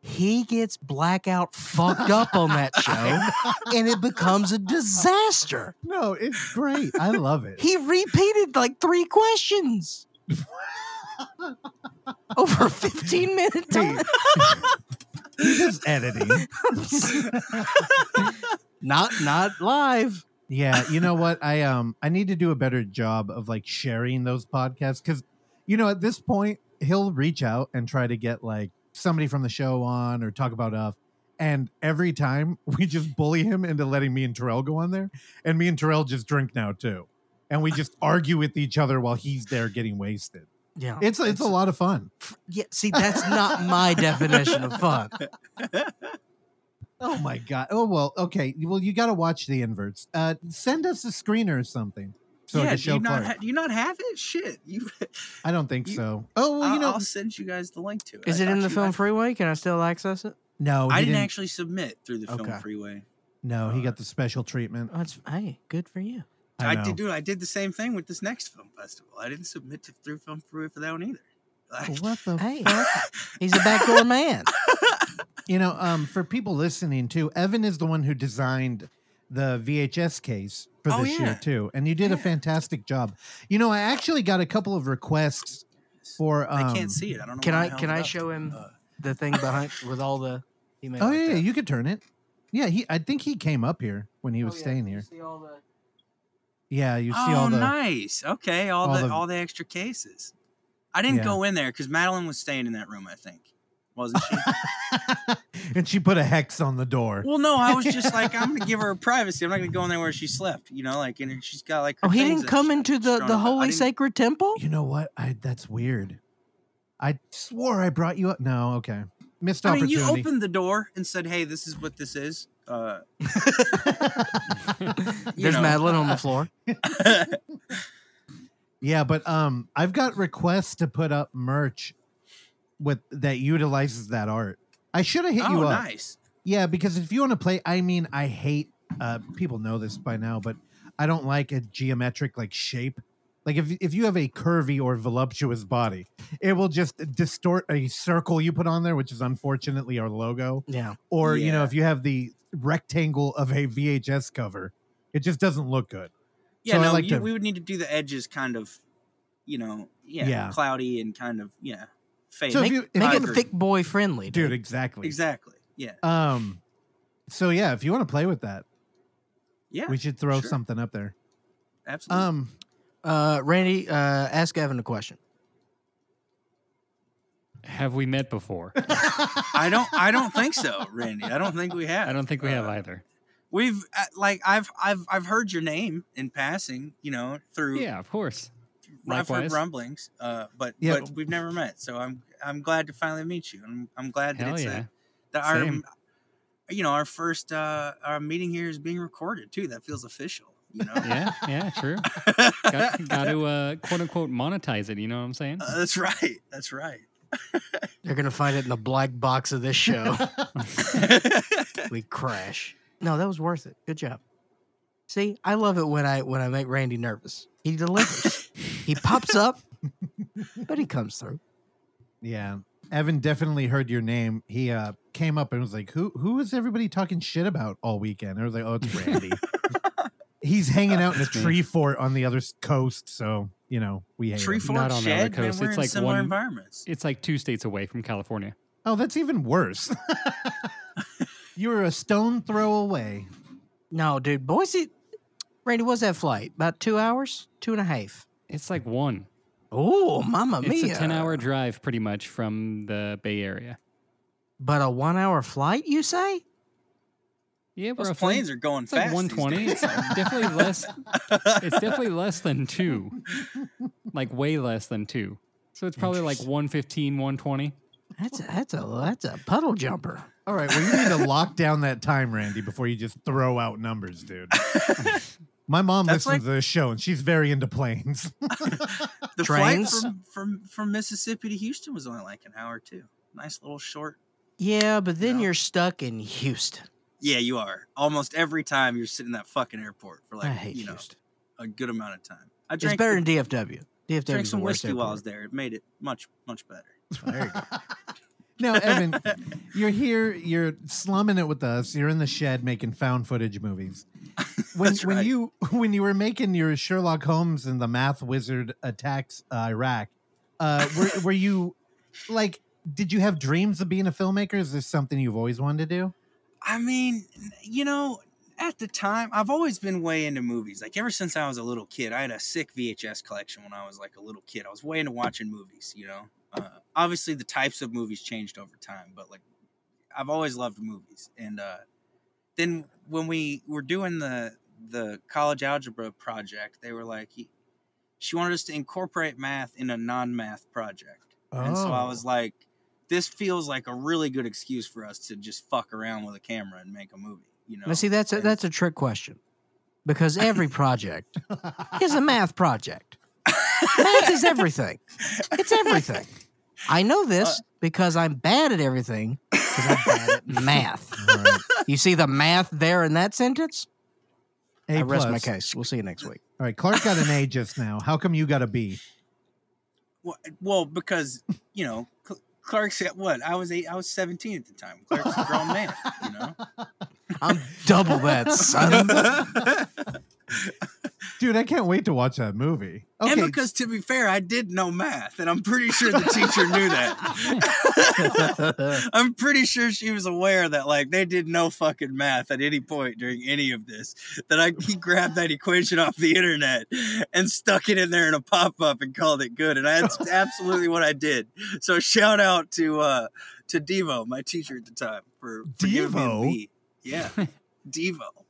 he gets blackout fucked up on that [laughs] show, and it becomes a disaster. no, it's great. I love it. He repeated like three questions over a 15 minute time. [laughs] He's just editing. not not live. Yeah, you know what? I um I need to do a better job of like sharing those podcasts because you know at this point he'll reach out and try to get like somebody from the show on or talk about UFF. And every time [laughs] we just bully him into letting me and Terrell go on there. And me and Terrell just drink now too. And we just [laughs] argue with each other while he's there getting wasted. Yeah. It's it's a lot of fun. yeah, see that's not my definition of fun. [laughs] Oh my god. Oh well, okay. Well, you got to watch the inverts. Uh send us a screener or something. So yeah, do you not ha- do you not have it? Shit, you. I don't think you- so. Oh well, I'll, you know, I'll send you guys the link to it. Is I it in the film I- freeway? Can I still access it? no, I he didn't actually submit through the film freeway. No, he got the special treatment. Oh, it's, hey, good for you. I, I, did do. I did the same thing with this next film festival. I didn't submit to through film freeway for that one either. Like, What the Hey. fuck? [laughs] He's a backdoor man. [laughs] You know, um, for people listening too, Evan is the one who designed the VHS case for Oh, this yeah. year too, and you did a fantastic job. You know, I actually got a couple of requests for. Um, I can't see it. I don't know. Can I can it I up. show him Uh, the thing behind [laughs] with all the? He made it Oh like yeah, yeah, that. you could turn it. Yeah, he. I think he came up here when he Oh, was yeah, staying you here. see all the- Yeah, you see oh, all the. Oh, nice. Okay, all, all the, the- all the extra cases. I didn't Yeah. go in there because Madeline was staying in that room. I think wasn't she? [laughs] and she put a hex on the door. well, no, I was just like, I'm gonna give her [laughs] privacy. I'm not gonna go in there where she slept. You know, like, and she's got like. her Oh, he didn't come she- into the the holy sacred temple. You know what? I that's weird. I swore I brought you up. No, okay. Missed I mean, you opened the door and said, "Hey, this is what this is." Uh, [laughs] There's know. Madeline on the floor. yeah, but um, I've got requests to put up merch with that utilizes that art. I should have hit oh, you up. nice. Yeah, because if you want to play, I mean, I hate. Uh, people know this by now, but I don't like a geometric like shape. Like if if you have a curvy or voluptuous body, it will just distort a circle you put on there, which is unfortunately our logo. Yeah. Or you know, if you have the rectangle of a VHS cover, it just doesn't look good. Yeah, So no, like you, to- we would need to do the edges kind of, you know, yeah, Yeah. cloudy and kind of, yeah, fade. So if Make, you- make I it thick boy friendly, Dude, dude. exactly. exactly. Yeah, Um so yeah, if you want to play with that, yeah, we should throw sure. something up there. absolutely. Um Uh, Randy, uh, ask Evan a question. Have we met before? [laughs] I don't, I don't think so, Randy. I don't think we have. I don't think we have Uh, either. We've uh, like I've I've I've heard your name in passing, you know, through Yeah, of course. I've heard rumblings, uh, but Yeah. but we've never met. So I'm I'm glad to finally meet you. I'm I'm glad that Hell it's yeah. a, that our you know our first uh, our meeting here is being recorded too. That feels official. You know. Yeah, yeah, true. [laughs] Got, got to uh, quote unquote monetize it. You know what I'm saying? Uh, that's right. That's right. [laughs] They're gonna find it in the black box of this show. [laughs] we crash. No, that was worth it. Good job. See, I love it when I when I make Randy nervous. He delivers. He pops up, but he comes through. Yeah. Evan definitely heard your name. He uh came up and was like, "Who who is everybody talking shit about all weekend?" I was like, "Oh, it's [laughs] Randy." He's hanging out in a That's me. tree fort on the other coast, so you know we hate Tree him. fort Not on the other shed. Man, coast. we're It's in like similar one- environments. It's like two states away from California. Oh, that's even worse. [laughs] you were a stone throw away. No, dude, Boise. Randy, what's that flight? About two hours, two and a half. It's like one. Oh, mamma It's mia! a 10 hour drive pretty much from the Bay Area. but a one-hour flight. You say? Yeah, Those roughly. planes are going It's like fast. 120. It's definitely less. It's definitely less than two. Like way less than two. So it's probably like 115, 120. That's a, that's a that's a puddle jumper. All right, well, you need to lock down that time, Randy, before you just throw out numbers, dude. [laughs] My mom That's listens like- to this show, and she's very into planes. [laughs] [laughs] the Trains? flight from, from from Mississippi to Houston was only like an hour too. Nice little short. Yeah, but then No. you're stuck in Houston. Yeah, you are. Almost every time you're sitting in that fucking airport for like I hate you know Houston. a good amount of time. I It's better the- than DFW. DFW drank is some the worst whiskey while I was there. It made it much much better. There you go. [laughs] now, Evan, you're here, you're slumming it with us. You're in the shed making found footage movies. [laughs] When when right. you when you were making your Sherlock Holmes and the Math Wizard attacks uh, Iraq, uh, were [laughs] were you like? Did you have dreams of being a filmmaker? Is this something you've always wanted to do? I mean, you know, at the time, I've always been way into movies. Like ever since I was a little kid, I had a sick VHS collection when I was like a little kid. I was way into watching movies. You know, uh, obviously the types of movies changed over time, but like I've always loved movies. And uh, then when we were doing the the college algebra project, they were like, she wanted us to incorporate math in a non-math project, and so I Oh. was like this feels like a really good excuse for us to just fuck around with a camera and make a movie. You know, Now, see, that's a, And- that's a trick question because every [laughs] project is a [laughs] math project. math is everything. It's everything. I know this Uh, because I'm bad at everything because I'm bad at [laughs] math. All right. You see the math there in that sentence? A I rest my case. We'll see you next week. All right, Clark got an A just now. How come you got a B? well, well, because you know, Cl- Clark's at what? I was eight. I was seventeen at the time. Clark's a grown man. You know. I'm double that, son. [laughs] Dude, I can't wait to watch that movie. Okay, And because to be fair, I did know math, and I'm pretty sure the teacher knew that. [laughs] [laughs] I'm pretty sure she was aware that like they did no fucking math at any point during any of this. That I he grabbed that equation off the internet and stuck it in there in a pop up and called it good, and that's [laughs] absolutely what I did. So shout out to uh to Devo, my teacher at the time, for, for giving me a Yeah, Devo.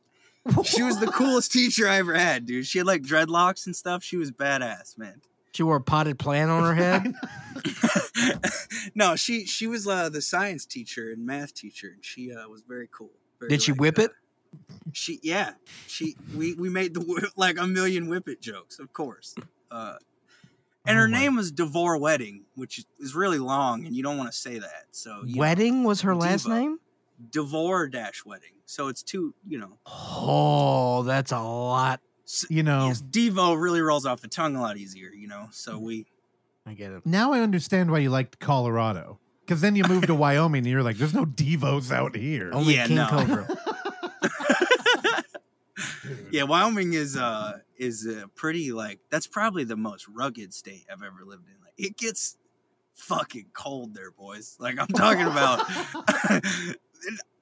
She was the coolest teacher I ever had, dude. She had like dreadlocks and stuff. She was badass, man. she wore a potted plant on her head. [laughs] [laughs] no, she she was uh, the science teacher and math teacher, and she uh, was very cool. Very, Did she like, whip uh, it? She yeah, she we we made the like a million whip it jokes, of course. Uh, and Oh her my- name was Devore Wedding, which is, is really long, and you don't want to say that. So you know, Wedding was her last name. Devore dash Wedding. So it's two, you know. Oh, that's a lot. you know, Yes, Devo really rolls off the tongue a lot easier, you know. So we I get it. now I understand why you liked Colorado. Because then you moved to Wyoming and you're like, there's no Devos out here. Only Yeah, King no. Cobra. [laughs] [laughs] yeah, Wyoming is uh is uh, pretty like that's probably the most rugged state I've ever lived in. Like it gets fucking cold there, boys. Like I'm talking about [laughs]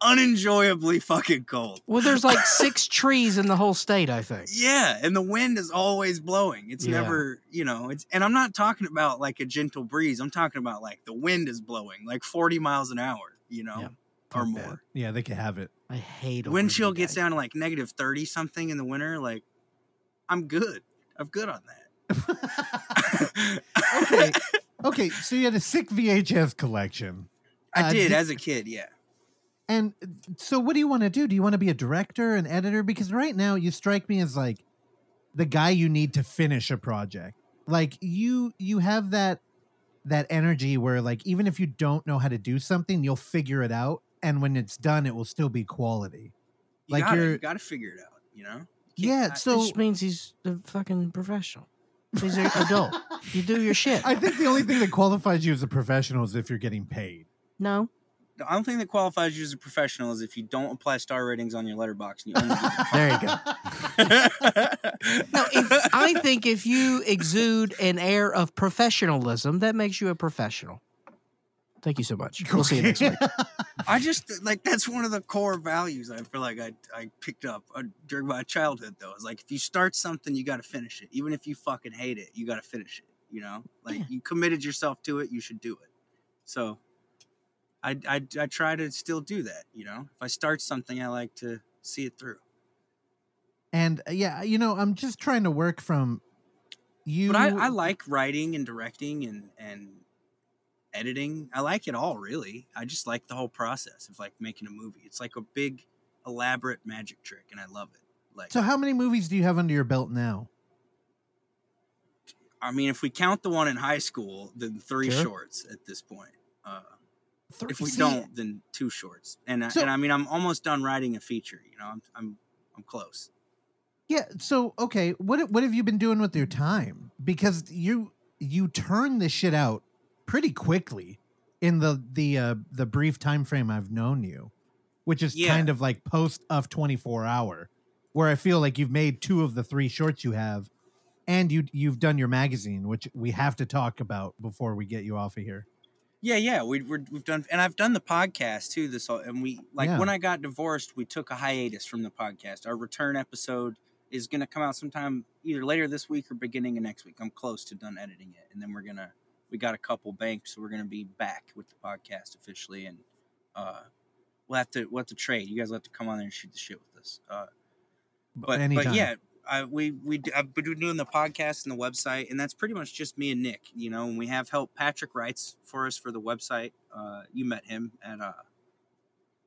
unenjoyably fucking cold. Well, there's like [laughs] six trees in the whole state. I think. Yeah, and the wind is always blowing. It's Yeah. never, you know, it's and I'm not talking about like a gentle breeze. I'm talking about like the wind is blowing like 40 miles an hour, you know, Yeah, or fuck that. more. Yeah, they can have it. I hate a Wind chill gets down to like negative 30 something in the winter, like I'm good. I'm good on that. [laughs] [laughs] okay. Okay, so you had a sick VHS collection. I Uh, did di- as a kid, yeah. And so what do you want to do? Do you want to be a director, an editor? Because right now you strike me as like the guy you need to finish a project. Like you you have that that energy where like even if you don't know how to do something, you'll figure it out and when it's done it will still be quality. You Like gotta, you're- you gotta figure it out, you know? Yeah, I- It so just means he's a fucking professional. He's an [laughs] adult. You do your shit. I think the only thing that qualifies you as a professional is if you're getting paid. no. The only thing that qualifies you as a professional is if you don't apply star ratings on your Letterboxd and you [laughs] There you go. [laughs] No, if, I think if you exude an air of professionalism, that makes you a professional. Thank you so much. We'll see you next week. [laughs] I just like that's one of the core values I feel like I, I picked up uh, during my childhood though. It's like if you start something, you got to finish it. Even if you fucking hate it, you got to finish it. You know, like Yeah. you committed yourself to it, you should do it. So, I, I I try to still do that. You know, if I start something, I like to see it through. And uh, yeah, you know, I'm just trying to work from you But I, I like writing and directing and and editing. I like it all really. I just like the whole process of like making a movie. It's like a big elaborate magic trick and I love it. Like So how many movies do you have under your belt now? I mean if we count the one in high school, then three Sure. shorts at this point. Uh Three- if we see, don't, then two shorts. And I So- and I mean I'm almost done writing a feature, you know. I'm I'm I'm close. Yeah. So okay, what what have you been doing with your time? Because you you turn this shit out pretty quickly in the the uh, the brief time frame I've known you, which is Yeah. kind of like post of twenty four hour, where I feel like you've made two of the three shorts you have, and you you've done your magazine, which we have to talk about before we get you off of here. Yeah, yeah, we, we're, we've done, and I've done the podcast too. This all, and we like Yeah. when I got divorced, we took a hiatus from the podcast. Our return episode is going to come out sometime either later this week or beginning of next week. I'm close to done editing it, and then we're gonna we got a couple banks, so we're gonna be back with the podcast officially, and uh, we'll have to we'll have to trade. You guys will have to come on there and shoot the shit with us. Uh, but Anytime. but yeah, I, we we I've been doing the podcast and the website, and that's pretty much just me and Nick. You know, and we have help. Patrick writes for us for the website. Uh, you met him at uh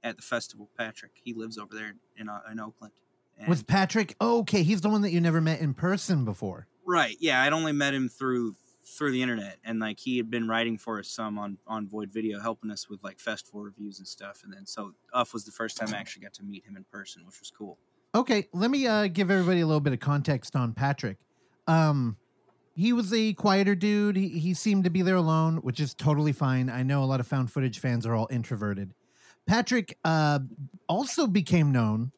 at the festival. Patrick, he lives over there in uh, in Oakland. And- Was Patrick? Oh, okay, he's the one that you never met in person before. right? Yeah, I'd only met him through through the internet, and like he had been writing for us some on on Void Video, helping us with like festival reviews and stuff. And then so Uff was the first time I actually got to meet him in person, which was cool. Okay, let me uh, give everybody a little bit of context on Patrick. Um, he was a quieter dude. He, he seemed to be there alone, which is totally fine. I know a lot of found footage fans are all introverted. Patrick uh, also became known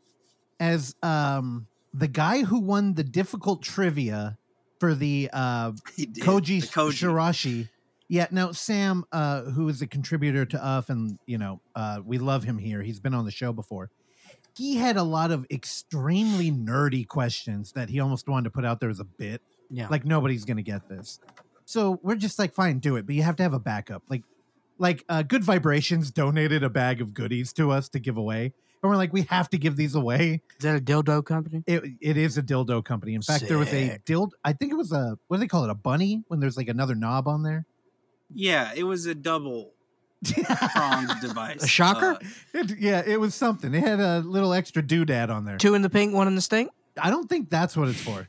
as um, the guy who won the difficult trivia for the uh, [laughs] Koji, The Koji. Shiraishi. Yeah, now Sam, uh, who is a contributor to UFF, and you know, uh, we love him here. He's been on the show before. He had a lot of extremely nerdy questions that he almost wanted to put out there as a bit. Yeah. Like nobody's gonna get this. So we're just like, fine, do it, but you have to have a backup. Like, like uh, Good Vibrations donated a bag of goodies to us to give away, and we're like, we have to give these away. Is that a dildo company? It, it is a dildo company. In fact, there was a Sick. dild. I think it was a what do they call it? A bunny when there's like another knob on there. Yeah, it was a double pronged [laughs] device. A shocker? Uh, It- yeah, it was something. It had a little extra doodad on there. Two in the pink, one in the stink. I don't think that's what it's for.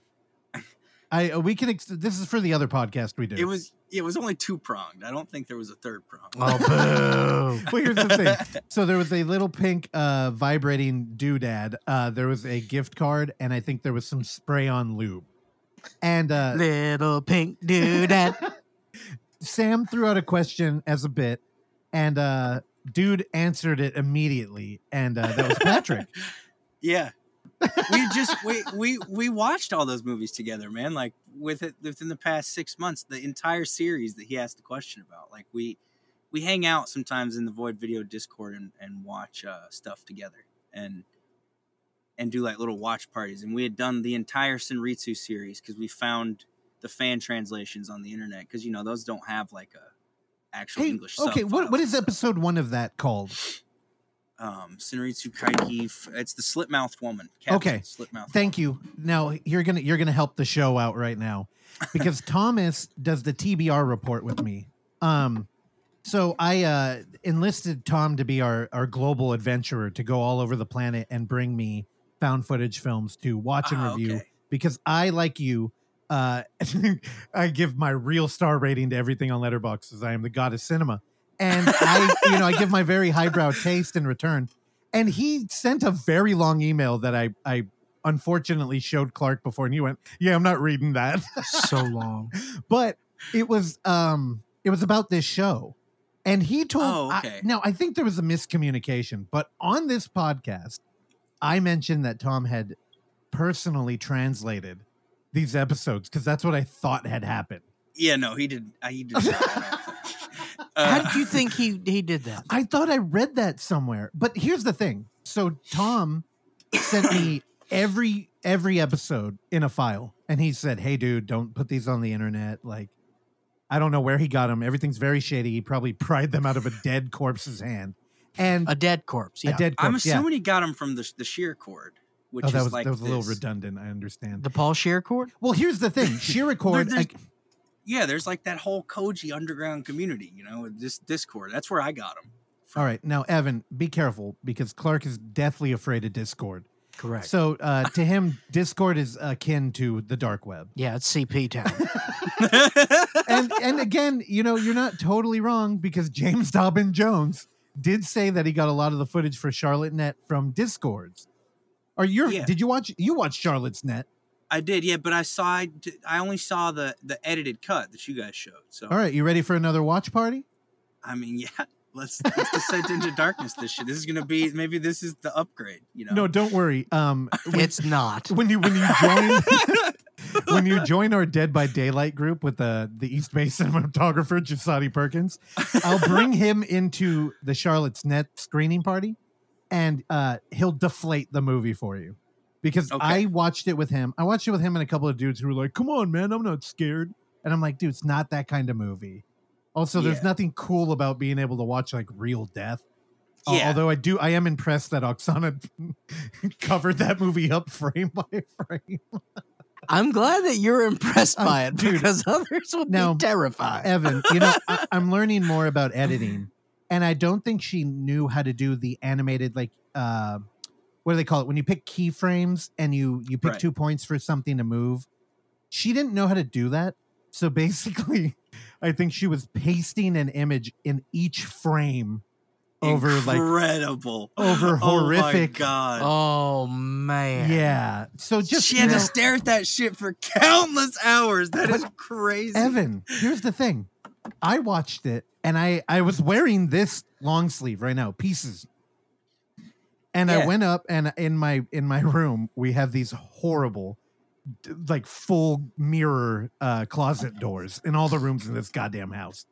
I uh, we can. Ex- this is for the other podcast we did. it was it was only two pronged. I don't think there was a third prong. Oh, boo. [laughs] Well, here's the thing. So there was a little pink uh, vibrating doodad. Uh, there was a gift card, and I think there was some spray on lube. And uh, Little pink doodad. [laughs] Sam threw out a question as a bit, and uh, dude answered it immediately, and uh, that was Patrick. [laughs] Yeah. we just we, we we watched all those movies together, man. Like with it within the past six months, the entire series that he asked the question about. Like we we hang out sometimes in the Void Video Discord and, and watch uh, stuff together and and do like little watch parties. And we had done the entire Senritsu series because we found the fan translations on the internet because you know those don't have like a actual hey, English. okay, what what is episode one of that called? um Senritsu Kaiki? It's the slit mouthed woman. Captain Okay. Slit-mouthed Thank you. Now you're gonna you're gonna help the show out right now [laughs] because Thomas does the TBR report with me. Um, so I uh, enlisted Tom to be our our global adventurer to go all over the planet and bring me found footage films to watch and Ah, review okay. because I like you. Uh, [laughs] I give my real star rating to everything on Letterboxd as I am the god of cinema, and I, you know, I give my very highbrow taste in return. And he sent a very long email that I, I unfortunately showed Clark before, and he went, "Yeah, I'm not reading that." so long. [laughs] but it was, um, it was about this show, and he told. Oh, I- okay. now I think there was a miscommunication, but on this podcast, I mentioned that Tom had personally translated these episodes because that's what I thought had happened. Yeah, no, he did. uh, He did. Not, I [laughs] don't. How Uh, did you think he he did that? I thought I read that somewhere. But here's the thing. So Tom sent me every every episode in a file and he said, "Hey dude, don't put these on the internet like I don't know where he got them. Everything's very shady. He probably pried them out of a dead corpse's hand." And A dead corpse. Yeah. a dead corpse. I'm corpse. yeah. assuming he got them from the the shear cord, which Oh, that is was like that was a little redundant. I understand. the Paul Shear cord. well, here's the thing. Sheer record. [laughs] there's- I- Yeah, there's like that whole Koji underground community, you know, this Discord. That's where I got him. all right, now Evan, be careful because Clark is deathly afraid of Discord. Correct. So uh, to him, Discord is akin to the dark web. yeah, it's CP town. [laughs] [laughs] and and again, you know, you're not totally wrong because James Dobbin Jones did say that he got a lot of the footage for Charlotte Net from Discords. Are you Yeah. did you watch you watched Charlotte's Net? I did, yeah, but I saw I only saw the the edited cut that you guys showed. So All right, you ready for another watch party? I mean, [laughs] yeah, let's let's descend into darkness. This shit. This is gonna be maybe this is the upgrade. You know. No, don't worry. Um when, it's not. when you when you join [laughs] when you join our Dead by Daylight group with the the East Bay cinematographer Jasadi Perkins, I'll bring him into the Charlotte's Net screening party, and uh, he'll deflate the movie for you. Because Okay. I watched it with him. I watched it with him and a couple of dudes who were like, "Come on, man, I'm not scared." And I'm like, "Dude, it's not that kind of movie." Also, there's Yeah. nothing cool about being able to watch like real death. Yeah. Although I do, I am impressed that Oksana [laughs] covered that movie up frame by frame. [laughs] I'm glad that you're impressed by it [laughs] dude. because others would Now, be terrified. Evan, you know, I, I'm learning more about editing, and I don't think she knew how to do the animated, like, uh, what do they call it? When you pick keyframes and you you pick Right. two points for something to move, she didn't know how to do that. So basically, [laughs] I think she was pasting an image in each frame over like incredible, over Oh my horrific- god. oh man. yeah. So just she had know, to stare at that shit for countless hours. That is crazy. Evan, here's the thing. I watched it and I I was wearing this long sleeve right now, pieces. And I went up and in my in my room we have these horrible like full mirror uh closet doors in all the rooms in this goddamn house.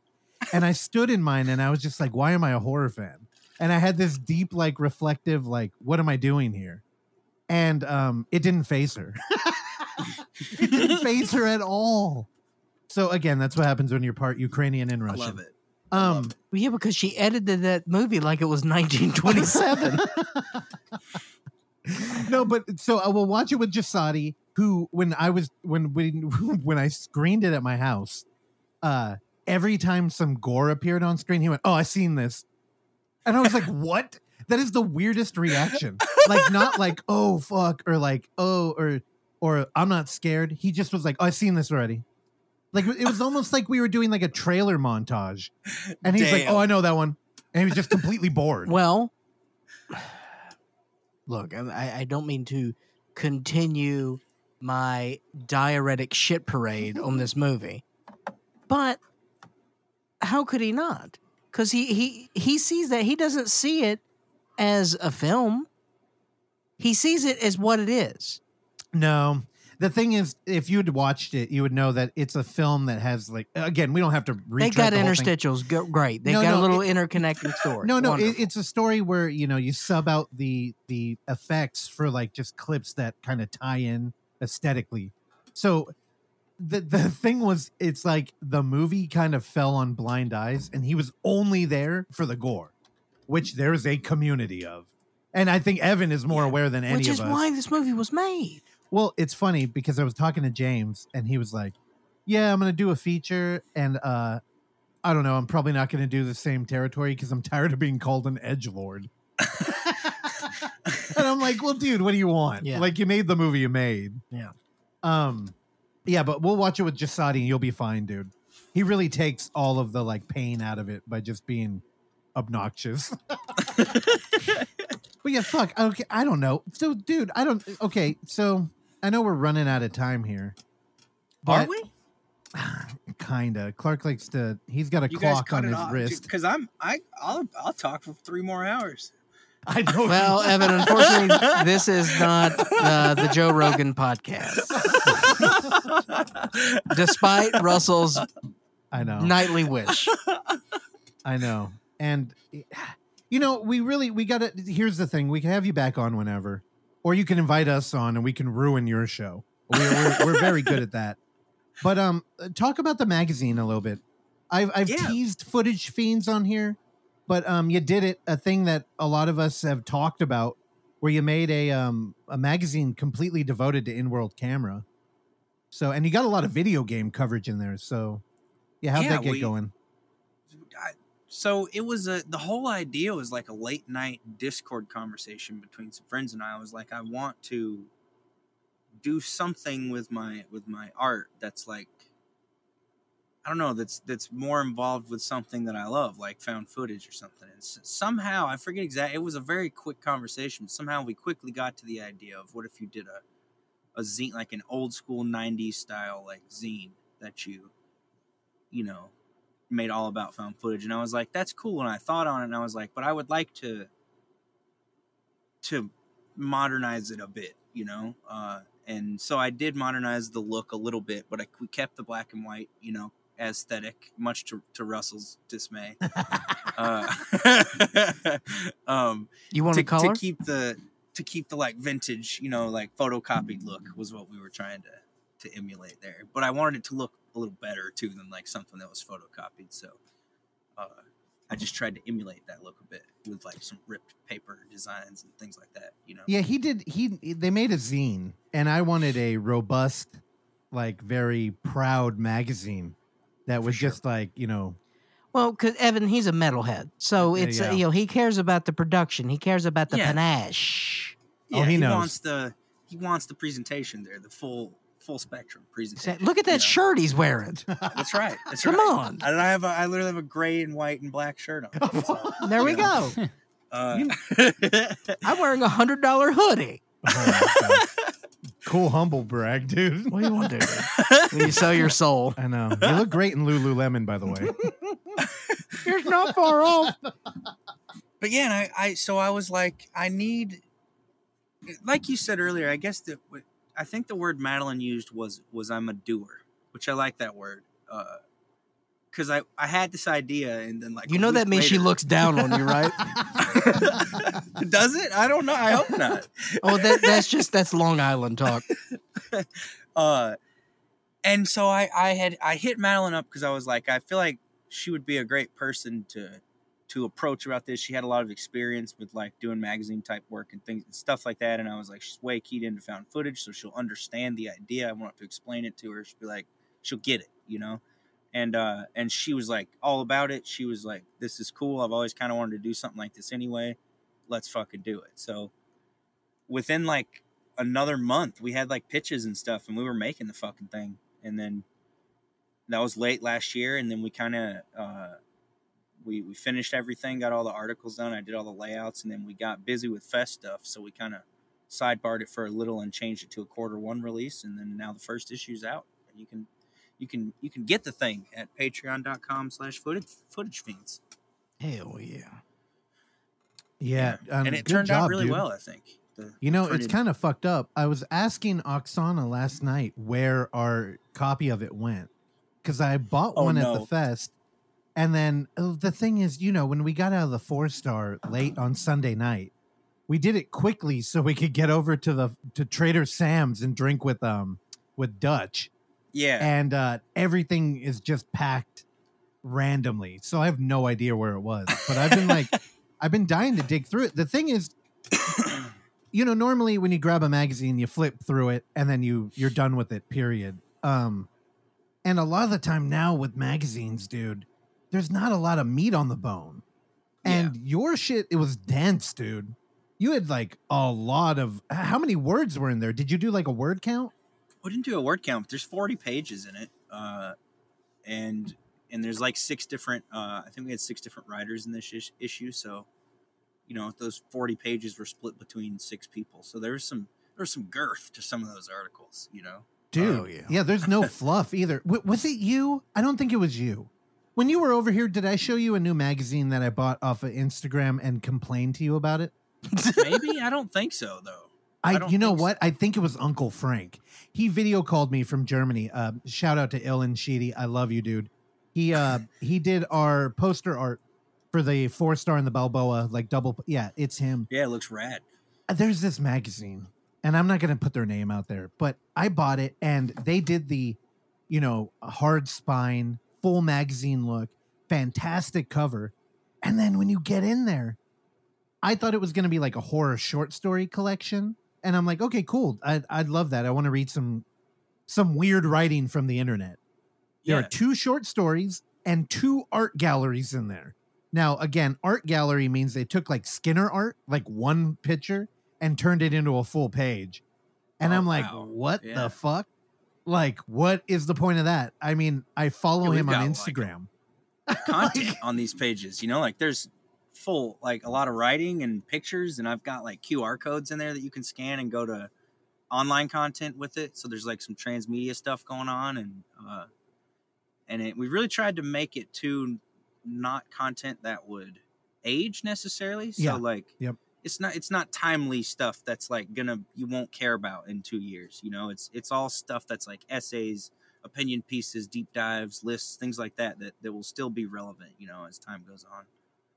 And I stood in mine and I was just like why am I a horror fan? And I had this deep like reflective like what am I doing here? And um it didn't faze her. [laughs] it didn't faze her at all. So again, that's what happens when you're part Ukrainian and I Russian. love it. I love Um yeah, because she edited that movie like it was 1927. [laughs] [laughs] no, but so I will watch it with Jasadi, who when I was when when [laughs] when I screened it at my house, uh, every time some gore appeared on screen, he went, "Oh, I seen this," and I was like, "What?" That is the weirdest reaction. Like not like "Oh fuck" or like "Oh" or or I'm not scared. He just was like, "Oh, I seen this already." Like it was almost like we were doing like a trailer montage, and he's like, "Oh, I know that one," and he was just completely bored. well, [sighs] look, I, I don't mean to continue my diuretic shit parade on this movie, but how could he not? Because he, he he sees that he doesn't see it as a film. He sees it as what it is. No. The thing is, if you had watched it, you would know that it's a film that has like again, we don't have to read. They got interstitials, go, great. They No, got no, a little it- interconnecting story. No, no, it, it's a story where you know you sub out the the effects for like just clips that kind of tie in aesthetically. So the the thing was, it's like the movie kind of fell on blind eyes, and he was only there for the gore, which there is a community of. And I think Evan is more Yeah. aware than any which of is us. why this movie was made. Well, it's funny because I was talking to James and he was like, "Yeah, I'm going to do a feature and uh I don't know, I'm probably not going to do the same territory because I'm tired of being called an edge lord." [laughs] and I'm like, "Well, dude, what do you want? Yeah. Like you made the movie you made." Yeah. Um yeah, but we'll watch it with Jasadi and you'll be fine, dude. He really takes all of the like pain out of it by just being obnoxious. [laughs] But yeah, fuck. Okay, I don't know. So, dude, I don't. Okay, so I know we're running out of time here. Are but- we? [sighs] Kinda. Clark likes to. He's got a You clock on his off wrist. because I'm I I'll I'll talk for three more hours. I know. [laughs] Well, Evan, unfortunately, [laughs] this is not uh, the Joe Rogan podcast. [laughs] Despite Russell's I know. nightly wish. I know. And you know, we really we got to. Here's the thing: we can have you back on whenever, or you can invite us on, and we can ruin your show. We're we're, we're very good at that. But um, talk about the magazine a little bit. I've I've Yeah. teased footage fiends on here, but um, you did it a thing that a lot of us have talked about, where you made a um a magazine completely devoted to in-world camera. So, and you got a lot of video game coverage in there. So, yeah, how'd Yeah, that get we- going? So it was a the whole idea was like a late night Discord conversation between some friends and I. I was like, I want to do something with my with my art that's like I don't know that's that's more involved with something that I love, like found footage or something. And s- somehow I forget exactly. It was a very quick conversation. Somehow we quickly got to the idea of what if you did a a zine like an old school '90s style like zine that you you know made all about found footage and i was like that's cool and i thought on it and i was like but i would like to to modernize it a bit you know uh and so i did modernize the look a little bit but I, we kept the black and white you know aesthetic much to, to russell's dismay [laughs] uh [laughs] um You want to, color? to keep the to keep the like vintage you know like photocopied look was what we were trying to to emulate there but i wanted it to look a little better too than like something that was photocopied so uh i just tried to emulate that look a bit with like some ripped paper designs and things like that you know Yeah, he did. He they made a zine, and I wanted a robust, like very proud magazine that was sure. just like you know. Well, because Evan, he's a metalhead, so Yeah, it's uh, you know he cares about the production. He cares about the Yeah. panache. Oh, yeah, he knows. wants the he wants the presentation there the full full spectrum presentation Look at that you know? shirt he's wearing. [laughs] that's right that's Come right on. and i have a i literally have a gray and white and black shirt on [laughs] so, There we Yeah. go. [laughs] uh, I'm wearing a hundred dollar hoodie. Oh cool humble brag, dude. What do you want to do? when you sell your soul, I know you look great in Lululemon, by the way. you're not far off. but yeah, and I, I so I was like, I need, like you said earlier, I guess that what- I think the word Madeline used was was I'm a doer, which I like that word. Because I, I had this idea and then like You know that means she looks down on you, [laughs] right? Does it? I don't know. I hope not. [laughs] oh, that, that's just that's Long Island talk. [laughs] uh and so i i had i hit madeline up because i was like i feel like she would be a great person to to approach about this she had a lot of experience with like doing magazine type work and things and stuff like that and i was like she's way keyed into found footage so she'll understand the idea. I have to explain it to her. She'll be like she'll get it you know? And uh and she was like all about it. She was like this is cool. I've always kind of wanted to do something like this anyway. Let's fucking do it. So within like another month we had like pitches and stuff and we were making the fucking thing. And then that was late last year and then we kind of uh we we finished everything got all the articles done i did all the layouts and then we got busy with fest stuff so we kind of sidebarred it for a little and changed it to a quarter one release and then now the first issue's out and you can you can you can get the thing at patreon.com slash footage footage fiends Hell yeah. Yeah, um, and it turned out really dude. well i think The You know, printed- it's kind of fucked up. I was asking Oksana last night where our copy of it went because I bought Oh, one at no. the fest. And then uh, the thing is, you know, when we got out of the four star late on Sunday night, we did it quickly so we could get over to the to Trader Sam's and drink with um with Dutch. yeah And uh everything is just packed randomly. So I have no idea where it was. But I've been like [laughs] I've been dying to dig through it. The thing is, you know, normally when you grab a magazine, you flip through it and then you you're done with it. Period. Um, and a lot of the time now with magazines, dude, there's not a lot of meat on the bone. And your shit, it was dense, dude. You had like a lot of. How many words were in there? Did you do like a word count? we didn't do a word count but there's 40 pages in it uh and and there's like six different uh i think we had six different writers in this ish- issue so you know those 40 pages were split between six people so there was some there was some girth to some of those articles you know Dude, Oh, yeah. yeah. there's no [laughs] fluff either. W- was it you? I don't think it was you. When you were over here, did I show you a new magazine that I bought off of Instagram and complained to you about it? maybe i don't think so though I I, you know think so. what? I think it was Uncle Frank. He video called me from Germany. Uh, shout out to Ilan Sheedy. I love you, dude. He uh [laughs] he did our poster art for the four star in the Balboa, like double. Yeah, it's him. yeah it looks rad There's this magazine, and I'm not gonna put their name out there, but I bought it, and they did the, you know, hard spine, full magazine look, fantastic cover, and then when you get in there, I thought it was gonna be like a horror short story collection, and I'm like, okay, cool, I'd, I'd love that. I want to read some, some weird writing from the internet. There yeah are two short stories and two art galleries in there. Now, again, art gallery means they took like Skinner art, like one picture, and turned it into a full page. And Oh, I'm like, wow. what Yeah. the fuck? Like, what is the point of that? I mean, I follow Yeah, him on got, like, Instagram. [laughs] content on these pages. You know, like there's full like a lot of writing and pictures, and I've got like QR codes in there that you can scan and go to online content with it. So there's like some transmedia stuff going on, and uh, and it, we really tried to make it to not content that would age necessarily. So Yeah. like, Yep. It's not it's not timely stuff that's like gonna you won't care about in two years. You know, it's it's all stuff that's like essays, opinion pieces, deep dives, lists, things like that that, that will still be relevant, you know, as time goes on.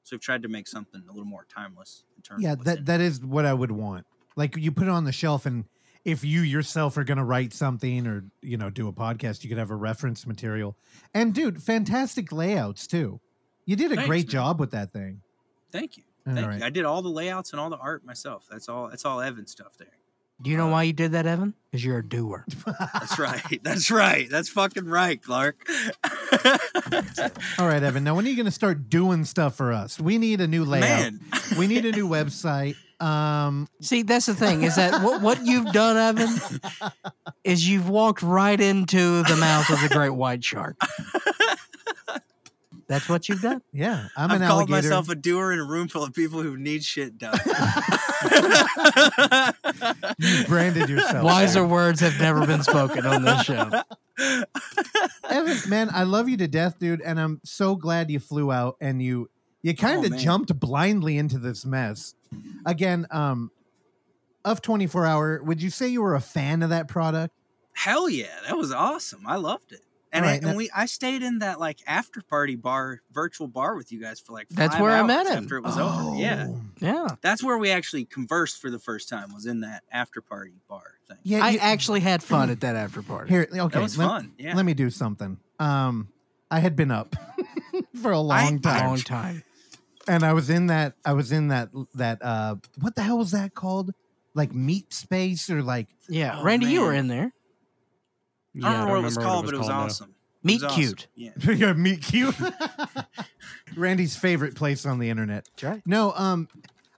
So we've tried to make something a little more timeless in terms Yeah, of that that is what I would want. Like you put it on the shelf and if you yourself are going to write something or you know do a podcast, you could have a reference material. And dude, fantastic layouts too. You did a Thanks, great man. job with that thing. Thank you. All Thank right. you. I did all the layouts and all the art myself. That's all that's all Evan stuff there. Do you know why you did that, Evan? Because you're a doer. [laughs] That's right. That's right. That's fucking right, Clark. All right, Evan. Now when are you going to start doing stuff for us? We need a new layout. Man. We need a new website. Um, See, that's the thing is that what, what you've done, Evan, is you've walked right into the mouth of the great white shark. That's what you've done. yeah, I'm an alligator. I've an called alligator. myself a doer in a room full of people who need shit done. [laughs] you branded yourself. Wiser words have never been spoken on this show. [laughs] Evan, man, I love you to death, dude, and I'm so glad you flew out and you You kind Oh, of man. jumped blindly into this mess. Again, um, of 24 hour, would you say you were a fan of that product? Hell yeah, that was awesome. I loved it. And, All I, and now- we I stayed in that like after party bar, virtual bar with you guys for like That's five where I hours met him. after it was over. Yeah, Oh. Yeah. that's where we actually conversed for the first time. Was in that after party bar thing. Yeah, I you- actually had fun at that [clears throat] after party. here. Okay, that was let, fun. Yeah, let me do something. Um, I had been up [laughs] for a long I- time, Long time. and I was in that. I was in that. That uh, what the hell was that called? Like meat space or like Yeah. Oh, Randy, you were in there. Yeah, I don't remember what it was remember called, but it was though. awesome. It Meet was awesome. cute. Yeah. [laughs] [laughs] yeah, meat cute. [laughs] Randy's favorite place on the internet. Right. No, um,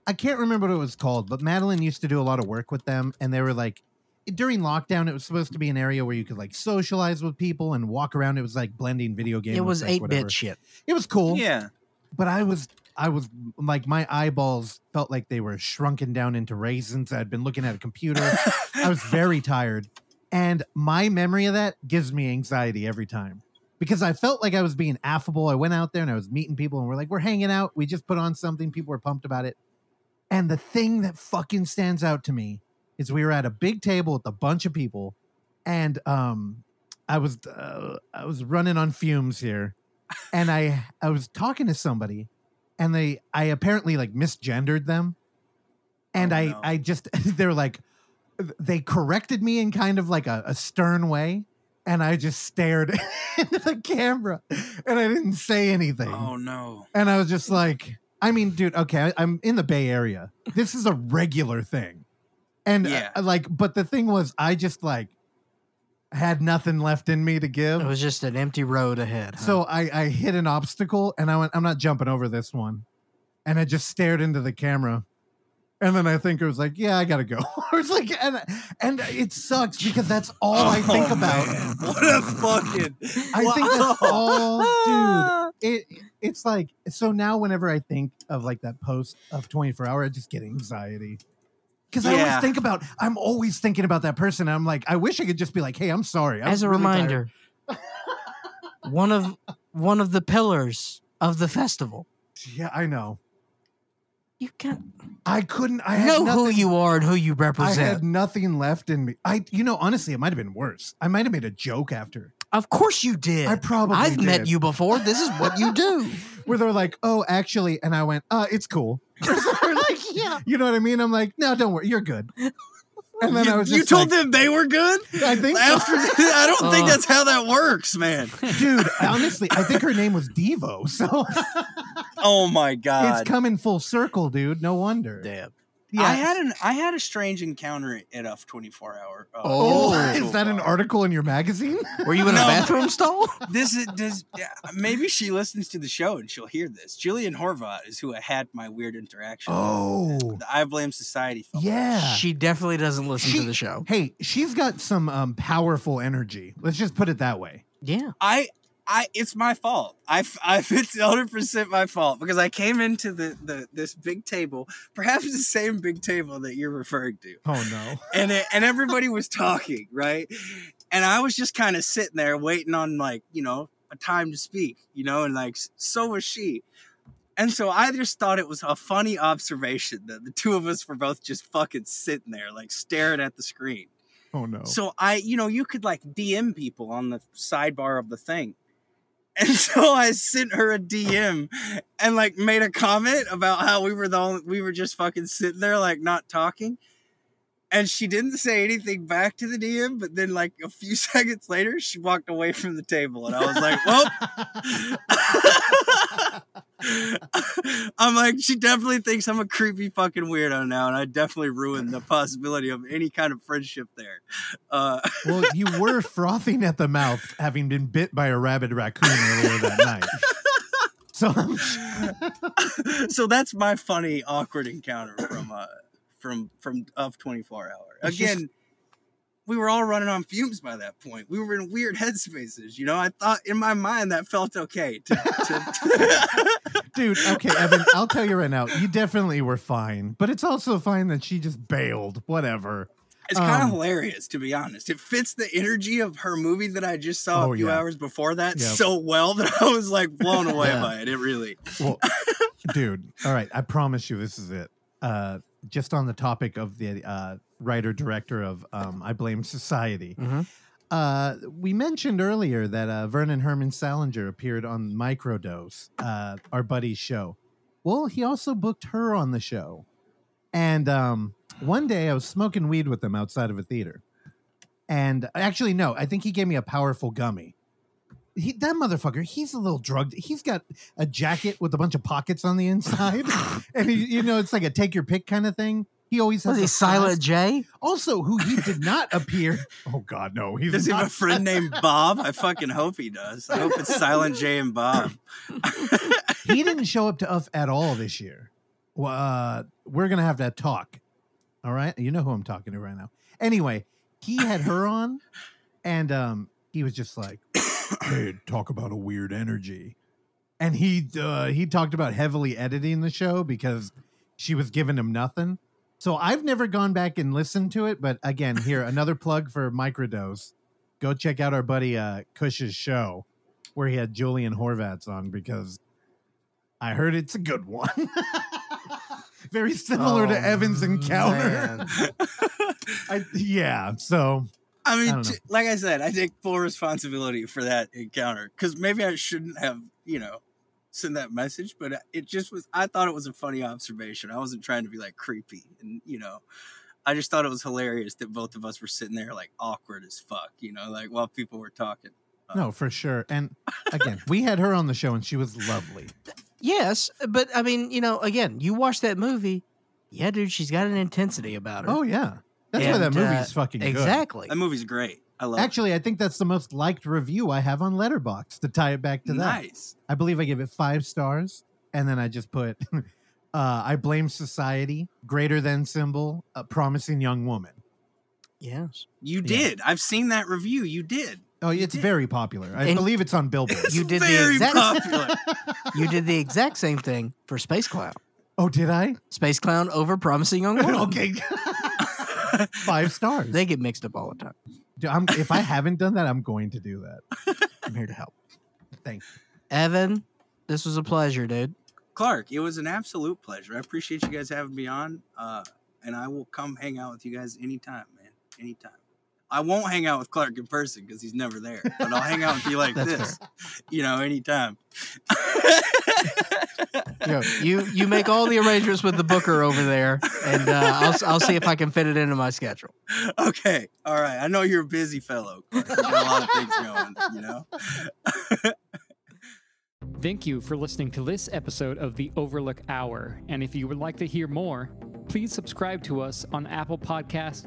I can't remember what it was called, but Madeline used to do a lot of work with them, and they were like, during lockdown, it was supposed to be an area where you could like socialize with people and walk around. It was like blending video games. It was like, eight whatever. bit shit. It was cool. Yeah. but I was, I was like, my eyeballs felt like they were shrunken down into raisins. I'd been looking at a computer. I was very tired, and my memory of that gives me anxiety every time because I felt like I was being affable. I went out there and I was meeting people, and we're like, we're hanging out. We just put on something. People were pumped about it. And the thing that fucking stands out to me is we were at a big table with a bunch of people, and um, I was uh, I was running on fumes here, and I I was talking to somebody, and they I apparently like misgendered them, and Oh, I no. I just [laughs] they're like they corrected me in kind of like a, a stern way, and I just stared [laughs] into the camera, and I didn't say anything. Oh no. And I was just like, I mean, dude, okay, I, I'm in the Bay Area. This is a regular thing. And uh, like, but the thing was, I just like had nothing left in me to give. It was just an empty road ahead. huh? So I, I hit an obstacle and I went, I'm not jumping over this one. And I just stared into the camera. And then I think it was like, yeah, I gotta go. [laughs] I was like, and, and it sucks because that's all I think Oh, about. man. What a fucking. [laughs] I think that's all, dude. [laughs] It it's like so now whenever I think of like that post of 24 hour, I just get anxiety. Because I always think about I'm always thinking about that person. I'm like, I wish I could just be like, hey, I'm sorry. I as a really reminder, one of one of the pillars of the festival. Yeah, I know. You can't I couldn't I had know who you are and who you represent. I had nothing left in me. I you know, honestly, it might have been worse. I might have made a joke after. of course you did. I probably I've met you before. This is what you do. [laughs] Where they're like, oh, actually, and I went, uh, it's cool. [laughs] Like, yeah. You know what I mean? I'm like, no, don't worry, you're good. And then you, I was you told like, them they were good? I think so. I don't think Uh. that's how that works, man. dude honestly i think her name was devo so [laughs] Oh my god. it's coming full circle dude no wonder Damn. Yeah I had an I had a strange encounter at F twenty four hour. uh, oh, is that an article in your magazine [laughs] Were you in No. a bathroom stall? [laughs] This is does yeah, maybe she listens to the show and she'll hear this. Gillian Horvat is who I had my weird interaction. oh with. the I Blame Society. Fellow. yeah She definitely doesn't listen She- to the show. hey she's got some um powerful energy let's just put it that way Yeah. I I it's my fault. I I [laughs] it's 100 percent my fault because I came into the the this big table, perhaps the same big table that you're referring to. oh no and it, and everybody was talking, right? And I was just kind of sitting there waiting on like you know a time to speak, you know, and like so was she. And so I just thought it was a funny observation that the two of us were both just fucking sitting there, like staring at the screen. oh no So I, you know, you could like DM people on the sidebar of the thing. And [laughs] so I sent her a DM and like made a comment about how we were the only, we were just fucking sitting there like not talking. And she didn't say anything back to the DM, but then like a few [laughs] seconds later, she walked away from the table, and I was like, "Well." [laughs] I'm like, she definitely thinks I'm a creepy fucking weirdo now, and I definitely ruined the possibility of any kind of friendship there. Uh, [laughs] well you were frothing at the mouth having been bit by a rabid raccoon earlier that night so so that's my funny, awkward encounter from uh, from from of 24 hour. It's just- Again, we were all running on fumes by that point. We were in weird headspaces. You know, I thought in my mind that felt okay. To, to [laughs] Dude, okay, Evan, I'll tell you right now, you definitely were fine, but it's also fine that she just bailed. Whatever. It's kind Um, of hilarious, to be honest. It fits the energy of her movie that I just saw Oh, a few yeah. hours before that Yep. so well that I was like blown away Yeah. by it. It really. Well, dude, all right. I promise you, this is it. Uh, just on the topic of the uh, writer director of um, I Blame Society. Mhm. Uh, we mentioned earlier that uh, Vernon Herman Salinger appeared on Microdose, uh, our buddy's show. Well, he also booked her on the show. And um, one day I was smoking weed with him outside of a theater. And actually, no, I think he gave me a powerful gummy. He, that motherfucker, he's a little drugged. He's got a jacket with a bunch of pockets on the inside. [laughs] and he, you know, it's like a take your pick kind of thing. He always has Was he a Silent flask. J? Also, who he did not appear. [laughs] Oh God, no, he's Does he have a friend named [laughs] Bob? I fucking hope he does. I hope it's Silent J and Bob. he didn't show up to us at all this year. Well, uh, we're gonna have that talk. All right, you know who I'm talking to right now. Anyway, he had her on, and um, he was just like, "Hey, [coughs] talk about a weird energy," and he uh, he talked about heavily editing the show because she was giving him nothing. So I've never gone back and listened to it, but again, here another plug for Microdose. Go check out our buddy uh, Cush's show where he had Gillian Horvats on because I heard it's a good one. [laughs] Very similar to Oh, Evan's encounter. [laughs] I, yeah, so I mean, I don't know. t- like I said, I take full responsibility for that encounter because maybe I shouldn't have, you know, sent that message, but uh, it just was. I thought it was a funny observation. I wasn't trying to be like creepy, and you know, I just thought it was hilarious that both of us were sitting there like awkward as fuck, you know, like while people were talking. Uh, no, for sure. And again, we had her on the show and she was lovely. [laughs] Yes, but I mean, you know, again, you watch that movie. Yeah, dude, she's got an intensity about her. Oh yeah. That's why that And, movie's uh, fucking good. exactly. That movie's great. I love. Actually, I think that's the most liked review I have on Letterboxd to tie it back to that. nice. I believe I give it five stars, and then I just put, [laughs] uh, I blame society, greater than symbol, a promising young woman. Yes. You Yeah. did. I've seen that review. You did. Oh, it's did. very popular. I And- believe it's on Billboard. It's You did the exact- popular. [laughs] You did the exact same thing for Space Clown. oh, did I? Space Clown over Promising Young Woman. [laughs] okay, five [laughs] stars. They get mixed up all the time. Dude, I'm, if I haven't done that, I'm going to do that. [laughs] I'm here to help. Thank Evan, this was a pleasure, dude. Clark, it was an absolute pleasure. I appreciate you guys having me on. Uh, and I will come hang out with you guys anytime, man. Anytime. I won't hang out with Clark in person because he's never there, but I'll hang out with you like [laughs] That's this, you know, anytime. [laughs] Yo, you you make all the arrangements with the booker over there, and uh, I'll I'll see if I can fit it into my schedule. okay. All right. I know you're a busy fellow. Clark. You got a lot of things going, you know? [laughs] Thank you for listening to this episode of the Overlook Hour. And if you would like to hear more, please subscribe to us on Apple Podcast,